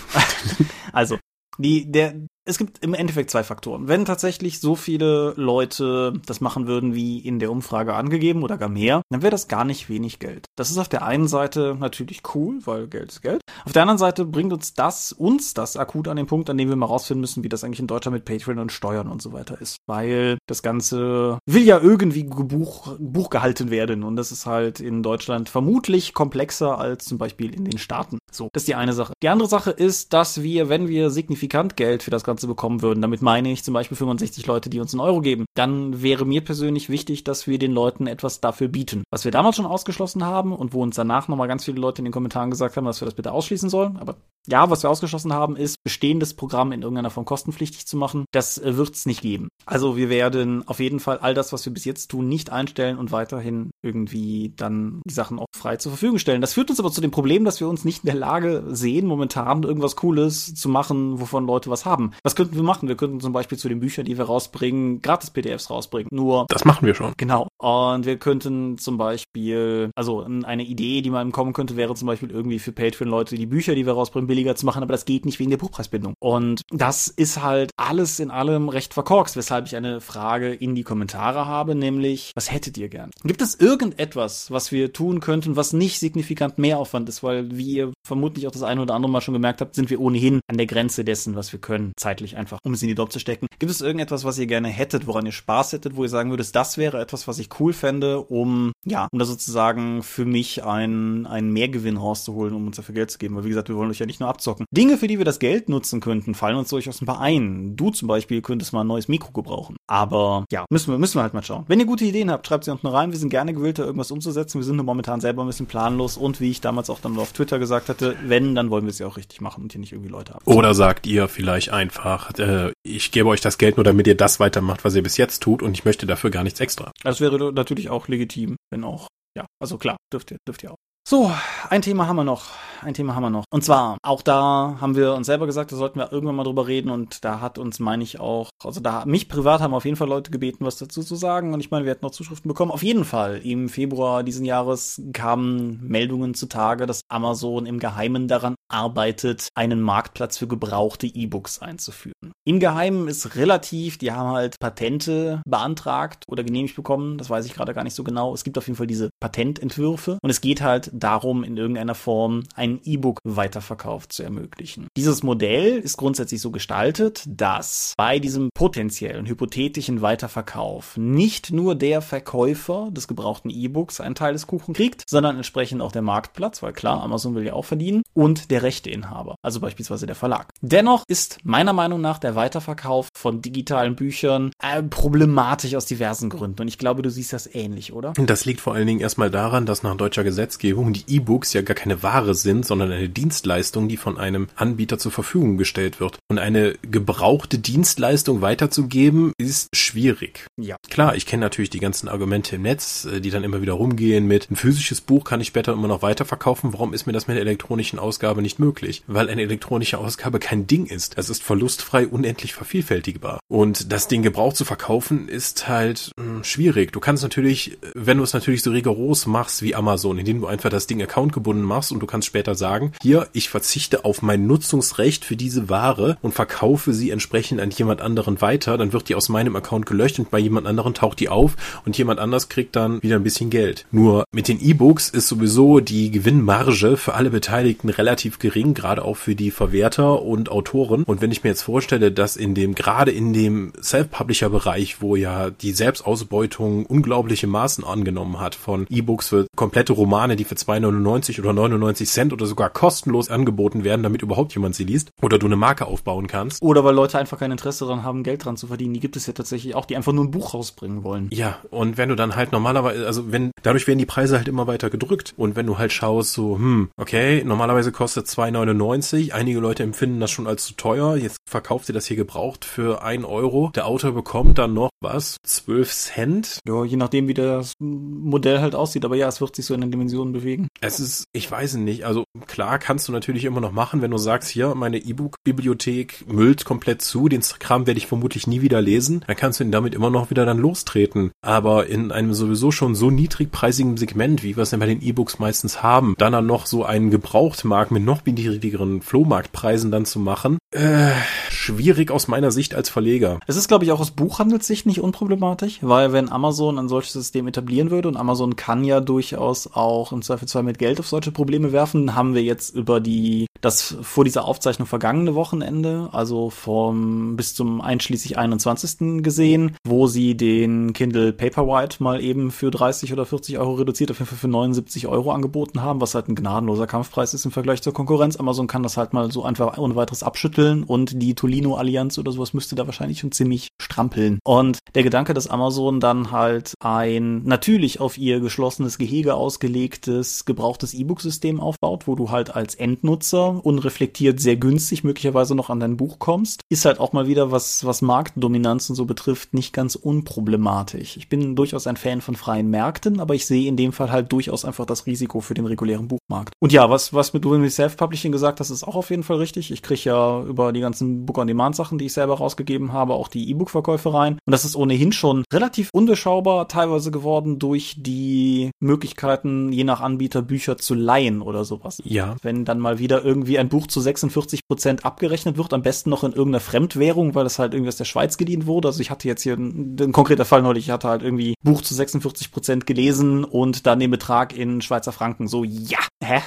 also, Die, der, es gibt im Endeffekt zwei Faktoren. Wenn tatsächlich so viele Leute das machen würden, wie in der Umfrage angegeben oder gar mehr, dann wäre das gar nicht wenig Geld. Das ist auf der einen Seite natürlich cool, weil Geld ist Geld. Auf der anderen Seite bringt uns das, uns das akut an den Punkt, an dem wir mal rausfinden müssen, wie das eigentlich in Deutschland mit Patreon und Steuern und so weiter ist. Weil das Ganze will ja irgendwie Buch, Buch gehalten werden und das ist halt in Deutschland vermutlich komplexer als zum Beispiel in den Staaten. So, das ist die eine Sache. Die andere Sache ist, dass wir, wenn wir signifikant Geld für das Ganze Ganze bekommen würden. Damit meine ich zum Beispiel 65 Leute, die uns einen Euro geben. Dann wäre mir persönlich wichtig, dass wir den Leuten etwas dafür bieten. Was wir damals schon ausgeschlossen haben und wo uns danach nochmal ganz viele Leute in den Kommentaren gesagt haben, dass wir das bitte ausschließen sollen. Aber ja, was wir ausgeschlossen haben, ist, bestehendes Programm in irgendeiner Form kostenpflichtig zu machen. Das äh, wird es nicht geben. Also wir werden auf jeden Fall all das, was wir bis jetzt tun, nicht einstellen und weiterhin irgendwie dann die Sachen auch frei zur Verfügung stellen. Das führt uns aber zu dem Problem, dass wir uns nicht in der Lage sehen, momentan irgendwas Cooles zu machen, wovon Leute was haben. Was könnten wir machen? Wir könnten zum Beispiel zu den Büchern, die wir rausbringen, gratis PDFs rausbringen. Nur. Das machen wir schon. Genau. Und wir könnten zum Beispiel, also eine Idee, die mal kommen könnte, wäre zum Beispiel irgendwie für Patreon-Leute die Bücher, die wir rausbringen, billiger zu machen, aber das geht nicht wegen der Buchpreisbindung. Und das ist halt alles in allem recht verkorkst, weshalb ich eine Frage in die Kommentare habe, nämlich, was hättet ihr gern? Gibt es irgendetwas, was wir tun könnten, was nicht signifikant mehr Aufwand ist, weil, wie ihr vermutlich auch das eine oder andere Mal schon gemerkt habt, sind wir ohnehin an der Grenze dessen, was wir können, zeitlich einfach, um es in die Dopp zu stecken. Gibt es irgendetwas, was ihr gerne hättet, woran ihr Spaß hättet, wo ihr sagen würdet, das wäre etwas, was ich cool fände, um, ja, um da sozusagen für mich einen, einen Mehrgewinn rauszuholen, um uns dafür Geld zu geben? Weil, wie gesagt, wir wollen euch ja nicht nur abzocken, zocken. Dinge, für die wir das Geld nutzen könnten, fallen uns durchaus ein paar ein. Du zum Beispiel könntest mal ein neues Mikro gebrauchen. Aber ja, müssen wir, müssen wir halt mal schauen. Wenn ihr gute Ideen habt, schreibt sie unten rein. Wir sind gerne gewillt, da irgendwas umzusetzen. Wir sind nur momentan selber ein bisschen planlos und wie ich damals auch dann auf Twitter gesagt hatte, wenn, dann wollen wir es ja auch richtig machen und hier nicht irgendwie Leute haben. Oder sagt ihr vielleicht einfach, äh, ich gebe euch das Geld nur, damit ihr das weitermacht, was ihr bis jetzt tut und ich möchte dafür gar nichts extra. Das wäre natürlich auch legitim, wenn auch ja, also klar, dürft ihr, dürft ihr auch. So, ein Thema haben wir noch. Ein Thema haben wir noch. Und zwar, auch da haben wir uns selber gesagt, da sollten wir irgendwann mal drüber reden. Und da hat uns, meine ich auch, also da, mich privat haben auf jeden Fall Leute gebeten, was dazu zu sagen. Und ich meine, wir hätten noch Zuschriften bekommen. Auf jeden Fall. Im Februar diesen Jahres kamen Meldungen zutage, dass Amazon im Geheimen daran arbeitet, einen Marktplatz für gebrauchte E-Books einzuführen. Im Geheimen ist relativ, die haben halt Patente beantragt oder genehmigt bekommen. Das weiß ich gerade gar nicht so genau. Es gibt auf jeden Fall diese Patententwürfe. Und es geht halt darum, in irgendeiner Form ein E-Book-Weiterverkauf zu ermöglichen. Dieses Modell ist grundsätzlich so gestaltet, dass bei diesem potenziellen hypothetischen Weiterverkauf nicht nur der Verkäufer des gebrauchten E-Books einen Teil des Kuchen kriegt, sondern entsprechend auch der Marktplatz, weil klar, Amazon will ja auch verdienen, und der Rechteinhaber, also beispielsweise der Verlag. Dennoch ist meiner Meinung nach der Weiterverkauf von digitalen Büchern äh, problematisch aus diversen Gründen. Und ich glaube, du siehst das ähnlich, oder? Das liegt vor allen Dingen erstmal daran, dass nach deutscher Gesetzgebung Verfügung die E-Books ja gar keine Ware sind, sondern eine Dienstleistung, die von einem Anbieter zur Verfügung gestellt wird. Und eine gebrauchte Dienstleistung weiterzugeben, ist schwierig. Ja. Klar, ich kenne natürlich die ganzen Argumente im Netz, äh, die dann immer wieder rumgehen mit, ein physisches Buch kann ich später immer noch weiterverkaufen. Warum ist mir das mit der elektronischen Ausgabe nicht möglich? Weil eine elektronische Ausgabe kein Ding ist. Es ist verlustfrei unendlich vervielfältigbar. Und das Ding gebraucht zu verkaufen ist halt mh, hm, schwierig. Du kannst natürlich, wenn du es natürlich so rigoros machst wie Amazon, indem du einfach das Ding Account machst und du kannst später sagen, hier, ich verzichte auf mein Nutzungsrecht für diese Ware und verkaufe sie entsprechend an jemand anderen weiter, dann wird die aus meinem Account gelöscht und bei jemand anderen taucht die auf und jemand anders kriegt dann wieder ein bisschen Geld. Nur mit den E-Books ist sowieso die Gewinnmarge für alle Beteiligten relativ gering, gerade auch für die Verwerter und Autoren. Und wenn ich mir jetzt vorstelle, dass in dem, gerade in dem Self-Publisher-Bereich, wo ja die Selbstausbeutung unglaubliche Maßen angenommen hat von E-Books für komplette Romane, die für 2,99 oder 99 Cent oder sogar kostenlos angeboten werden, damit überhaupt jemand sie liest oder du eine Marke aufbauen kannst. Oder weil Leute einfach kein Interesse daran haben, Geld dran zu verdienen. Die gibt es ja tatsächlich auch, die einfach nur ein Buch rausbringen wollen. Ja, und wenn du dann halt normalerweise, also wenn, dadurch werden die Preise halt immer weiter gedrückt. Und wenn du halt schaust, so, hm, okay, normalerweise kostet 2,99, einige Leute empfinden das schon als zu teuer, jetzt verkauft sie das hier gebraucht für 1 Euro. Der Autor bekommt dann noch was? 12 Cent? Ja, je nachdem, wie das Modell halt aussieht. Aber ja, es wird sich so in den Dimensionen bewegen dagegen? Es ist, ich weiß nicht, also klar kannst du natürlich immer noch machen, wenn du sagst, hier, meine E-Book-Bibliothek müllt komplett zu, den Kram werde ich vermutlich nie wieder lesen, dann kannst du ihn damit immer noch wieder dann lostreten. Aber in einem sowieso schon so niedrigpreisigen Segment, wie wir es ja bei den E-Books meistens haben, dann dann noch so einen Gebrauchtmarkt mit noch niedrigeren Flohmarktpreisen dann zu machen, äh, schwierig aus meiner Sicht als Verleger. Es ist, glaube ich, auch aus Buchhandelssicht nicht unproblematisch, weil wenn Amazon ein solches System etablieren würde und Amazon kann ja durchaus auch im Zweifelsfall mit Geld auf solche Probleme werfen, haben wir jetzt über die das vor dieser Aufzeichnung vergangene Wochenende, also vom bis zum einschließlich 21. gesehen, wo sie den Kindle Paperwhite mal eben für 30 oder 40 Euro reduziert, auf jeden Fall für 79 Euro angeboten haben, was halt ein gnadenloser Kampfpreis ist im Vergleich zur Konkurrenz. Amazon kann das halt mal so einfach ohne weiteres abschütteln und die Tolino-Allianz oder sowas müsste da wahrscheinlich schon ziemlich strampeln. Und der Gedanke, dass Amazon dann halt ein natürlich auf ihr geschlossenes Gehege ausgelegtes, gebrauchtes E-Book-System aufbaut, wo du halt als Endnutzer unreflektiert sehr günstig möglicherweise noch an dein Buch kommst, ist halt auch mal wieder, was, was Marktdominanz und so betrifft, nicht ganz unproblematisch. Ich bin durchaus ein Fan von freien Märkten, aber ich sehe in dem Fall halt durchaus einfach das Risiko für den regulären Buchmarkt. Und ja, was, was mit du mit Self-Publishing gesagt hast, ist auch auf jeden Fall richtig. Ich kriege ja über die ganzen Book-on-Demand-Sachen, die ich selber rausgegeben habe, auch die E-Book-Verkäufe rein. Und das ist ohnehin schon relativ undurchschaubar teilweise geworden durch die Möglichkeiten, je nach Anbieter Bücher zu leihen oder sowas. Ja. Wenn dann mal wieder irgendwie ein Buch zu 46 Prozent abgerechnet wird, am besten noch in irgendeiner Fremdwährung, weil das halt irgendwie aus der Schweiz geliehen wurde. Also ich hatte jetzt hier ein, ein konkreter Fall neulich, ich hatte halt irgendwie Buch zu 46 Prozent gelesen und dann den Betrag in Schweizer Franken. So, ja, hä?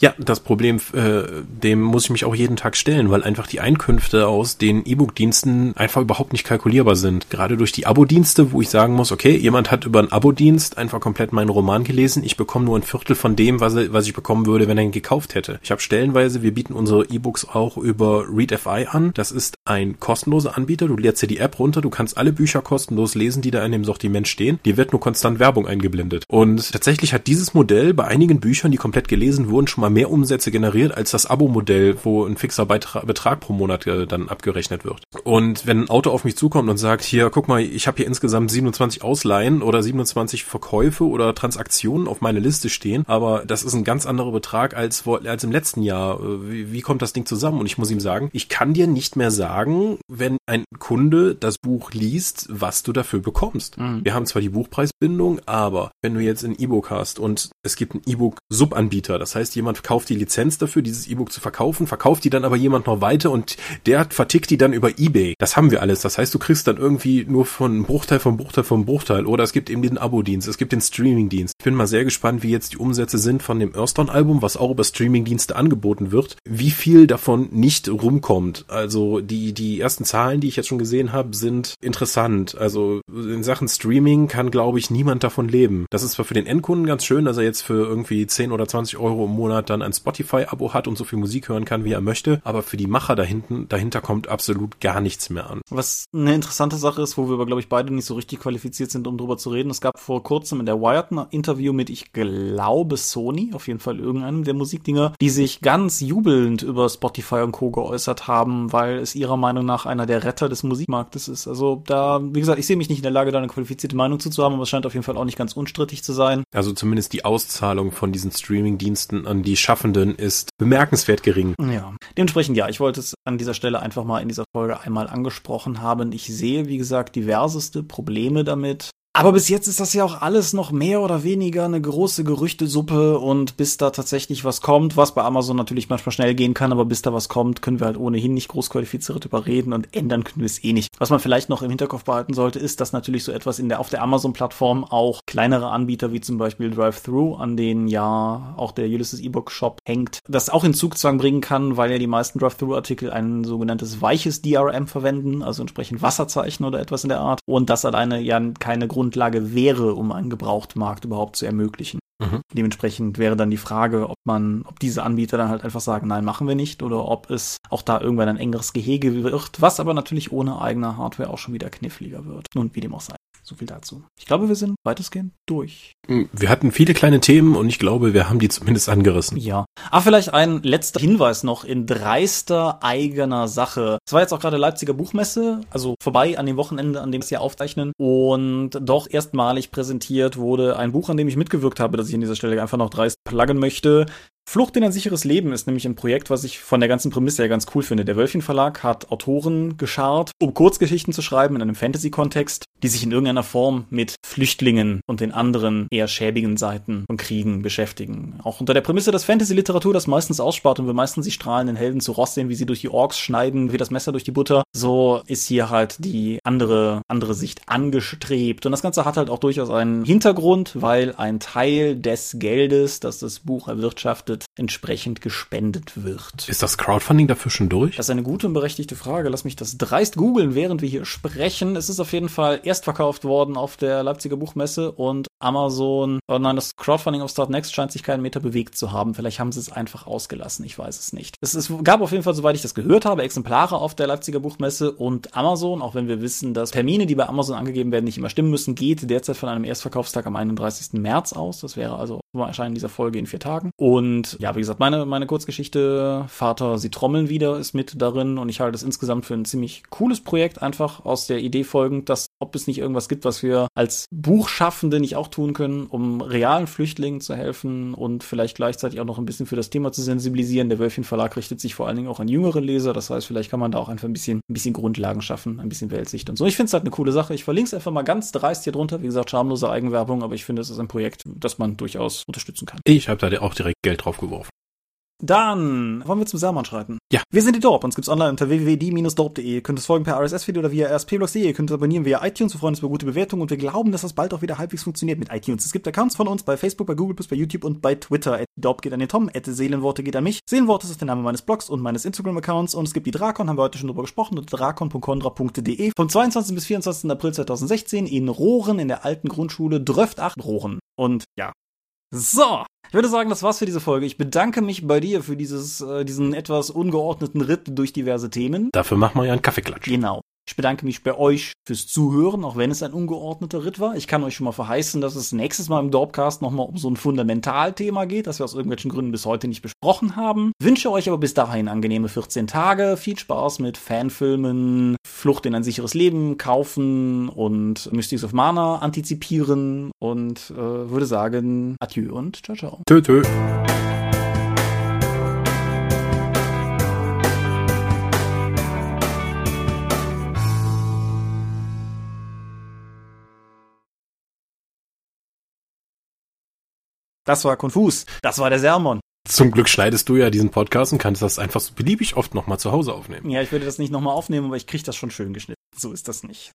Ja, das Problem, äh, dem muss ich mich auch jeden Tag stellen, weil einfach die Einkünfte aus den E-Book-Diensten einfach überhaupt nicht kalkulierbar sind. Gerade durch die Abo-Dienste, wo ich sagen muss, okay, jemand hat über einen Abo-Dienst einfach komplett meinen Roman gelesen, ich bekomme nur ein Viertel von dem, was, was ich bekommen würde, wenn er ihn gekauft hätte. Ich habe stellenweise, wir bieten unsere E-Books auch über ReadFI an. Das ist ein kostenloser Anbieter. Du lädst dir die App runter, du kannst alle Bücher kostenlos lesen, die da in dem Sortiment stehen. Dir wird nur konstant Werbung eingeblendet. Und tatsächlich hat dieses Modell bei einigen Büchern, die komplett gelesen wurden, schon mal mehr Umsätze generiert als das Abo-Modell, wo ein fixer Betrag, Betrag pro Monat äh, dann abgerechnet wird. Und wenn ein Auto auf mich zukommt und sagt, hier, guck mal, ich habe hier insgesamt 27 Ausleihen oder 27 Verkäufe oder Transaktionen auf meine Liste stehen, aber das ist ein ganz anderer Betrag als, als im letzten Jahr. Äh, wie, wie kommt das Ding zusammen? Und ich muss ihm sagen, ich kann dir nicht mehr sagen, wenn ein Kunde das Buch liest, was du dafür bekommst. Mhm. Wir haben zwar die Buchpreisbindung, aber wenn du jetzt ein E-Book hast und es gibt einen E-Book-Subanbieter, das heißt, jemand kauft die Lizenz dafür, dieses E-Book zu verkaufen, verkauft die dann aber jemand noch weiter und der vertickt die dann über Ebay. Das haben wir alles. Das heißt, du kriegst dann irgendwie nur von Bruchteil vom Bruchteil vom Bruchteil. Oder es gibt eben den Abo-Dienst, es gibt den Streaming-Dienst. Ich bin mal sehr gespannt, wie jetzt die Umsätze sind von dem Earthdawn-Album, was auch über Streaming-Dienste angeboten wird. Wie viel davon nicht rumkommt. Also die, die ersten Zahlen, die ich jetzt schon gesehen habe, sind interessant. Also in Sachen Streaming kann, glaube ich, niemand davon leben. Das ist zwar für den Endkunden ganz schön, dass er jetzt für irgendwie 10 oder 20 Euro im Monat dann ein Spotify-Abo hat und so viel Musik hören kann, wie er möchte. Aber für die Macher dahinten, dahinter kommt absolut gar nichts mehr an. Was eine interessante Sache ist, wo wir aber, glaube ich, beide nicht so richtig qualifiziert sind, um drüber zu reden. Es gab vor kurzem in der Wired ein Interview mit, ich glaube, Sony, auf jeden Fall irgendeinem der Musikdinger, die sich ganz jubelnd über Spotify und Co. geäußert haben, weil es ihrer Meinung nach einer der Retter des Musikmarktes ist. Also da, wie gesagt, ich sehe mich nicht in der Lage, da eine qualifizierte Meinung zu haben, aber es scheint auf jeden Fall auch nicht ganz unstrittig zu sein. Also zumindest die Auszahlung von diesen Streaming-Diensten an die Schaffenden ist bemerkenswert gering. Ja, dementsprechend ja, ich wollte es an dieser Stelle einfach mal in dieser Folge einmal angesprochen haben. Ich sehe, wie gesagt, diverseste Probleme damit. Aber bis jetzt ist das ja auch alles noch mehr oder weniger eine große Gerüchtesuppe und bis da tatsächlich was kommt, was bei Amazon natürlich manchmal schnell gehen kann, aber bis da was kommt, können wir halt ohnehin nicht groß qualifiziert überreden und ändern können wir es eh nicht. Was man vielleicht noch im Hinterkopf behalten sollte, ist, dass natürlich so etwas in der, auf der Amazon-Plattform auch kleinere Anbieter wie zum Beispiel Drive-Thru, an denen ja auch der Ulysses E-Book Shop hängt, das auch in Zugzwang bringen kann, weil ja die meisten Drive-Thru-Artikel ein sogenanntes weiches DRM verwenden, also entsprechend Wasserzeichen oder etwas in der Art und das alleine ja keine Grund Grundlage wäre, um einen Gebrauchtmarkt überhaupt zu ermöglichen. Mhm. Dementsprechend wäre dann die Frage, ob man, ob diese Anbieter dann halt einfach sagen, nein, machen wir nicht, oder ob es auch da irgendwann ein engeres Gehege wird, was aber natürlich ohne eigene Hardware auch schon wieder kniffliger wird. Nun, wie dem auch sei. So viel dazu. Ich glaube, wir sind weitestgehend durch. Wir hatten viele kleine Themen und ich glaube, wir haben die zumindest angerissen. Ja. Ah, vielleicht ein letzter Hinweis noch in dreister eigener Sache. Es war jetzt auch gerade Leipziger Buchmesse, also vorbei an dem Wochenende, an dem wir es hier aufzeichnen. Und doch erstmalig präsentiert wurde ein Buch, an dem ich mitgewirkt habe, das ich an dieser Stelle einfach noch dreist pluggen möchte. Flucht in ein sicheres Leben ist nämlich ein Projekt, was ich von der ganzen Prämisse her ganz cool finde. Der Wölfchen Verlag hat Autoren geschart, um Kurzgeschichten zu schreiben in einem Fantasy-Kontext, die sich in irgendeiner Form mit Flüchtlingen und den anderen eher schäbigen Seiten von Kriegen beschäftigen. Auch unter der Prämisse, dass Fantasy-Literatur das meistens ausspart und wir meistens die strahlenden Helden zu Ross sehen, wie sie durch die Orks schneiden, wie das Messer durch die Butter, so ist hier halt die andere, andere Sicht angestrebt. Und das Ganze hat halt auch durchaus einen Hintergrund, weil ein Teil des Geldes, das das Buch erwirtschaftet, entsprechend gespendet wird. Ist das Crowdfunding dafür schon durch? Das ist eine gute und berechtigte Frage. Lass mich das dreist googeln, während wir hier sprechen. Es ist auf jeden Fall erst verkauft worden auf der Leipziger Buchmesse und Amazon, oh nein, das Crowdfunding auf Start Next scheint sich keinen Meter bewegt zu haben. Vielleicht haben sie es einfach ausgelassen. Ich weiß es nicht. Es, es gab auf jeden Fall, soweit ich das gehört habe, Exemplare auf der Leipziger Buchmesse und Amazon, auch wenn wir wissen, dass Termine, die bei Amazon angegeben werden, nicht immer stimmen müssen, geht derzeit von einem Erstverkaufstag am 31. März aus. Das wäre also zum Erscheinen dieser Folge in vier Tagen. Und ja, wie gesagt, meine, meine Kurzgeschichte Vater, sie trommeln wieder ist mit darin und ich halte es insgesamt für ein ziemlich cooles Projekt, einfach aus der Idee folgend, dass ob es nicht irgendwas gibt, was wir als Buchschaffende nicht auch tun können, um realen Flüchtlingen zu helfen und vielleicht gleichzeitig auch noch ein bisschen für das Thema zu sensibilisieren. Der Wölfchen Verlag richtet sich vor allen Dingen auch an jüngere Leser, das heißt, vielleicht kann man da auch einfach ein bisschen, ein bisschen Grundlagen schaffen, ein bisschen Weltsicht und so. Ich finde es halt eine coole Sache. Ich verlinke es einfach mal ganz dreist hier drunter. Wie gesagt, schamlose Eigenwerbung, aber ich finde, es ist ein Projekt, das man durchaus unterstützen kann. Ich habe da auch direkt Geld drauf geworfen. Dann wollen wir zum Sermon schreiten. Ja. Wir sind die Dorp. Uns gibt's online unter www.die-dorp.de. Ihr könnt uns folgen per RSS-Feed oder via rspblogs.de. Ihr könnt uns abonnieren via iTunes. Wir freuen uns über gute Bewertungen und wir glauben, dass das bald auch wieder halbwegs funktioniert mit iTunes. Es gibt Accounts von uns bei Facebook, bei Google, bei YouTube und bei Twitter. Dorp geht an den Tom, Seelenworte geht an mich. Seelenworte ist der Name meines Blogs und meines Instagram-Accounts und es gibt die Drakon, haben wir heute schon drüber gesprochen, unter drakon.condra.de. Vom 22. bis 24. April 2016 in Rohren in der alten Grundschule Dröft 8 Rohren. Und ja. So, ich würde sagen, das war's für diese Folge. Ich bedanke mich bei dir für dieses, äh, diesen etwas ungeordneten Ritt durch diverse Themen. Dafür machen wir ja einen Kaffeeklatsch. Genau. Ich bedanke mich bei euch fürs Zuhören, auch wenn es ein ungeordneter Ritt war. Ich kann euch schon mal verheißen, dass es nächstes Mal im Dorpcast nochmal um so ein Fundamentalthema geht, das wir aus irgendwelchen Gründen bis heute nicht besprochen haben. Wünsche euch aber bis dahin angenehme 14 Tage, viel Spaß mit Fanfilmen, Flucht in ein sicheres Leben, kaufen und Mystics of Mana antizipieren und äh, würde sagen Adieu und ciao, ciao. Tö, tö. Das war konfus. Das war der Sermon. Zum Glück schneidest du ja diesen Podcast und kannst das einfach so beliebig oft nochmal zu Hause aufnehmen. Ja, ich würde das nicht nochmal aufnehmen, aber ich kriege das schon schön geschnitten. So ist das nicht.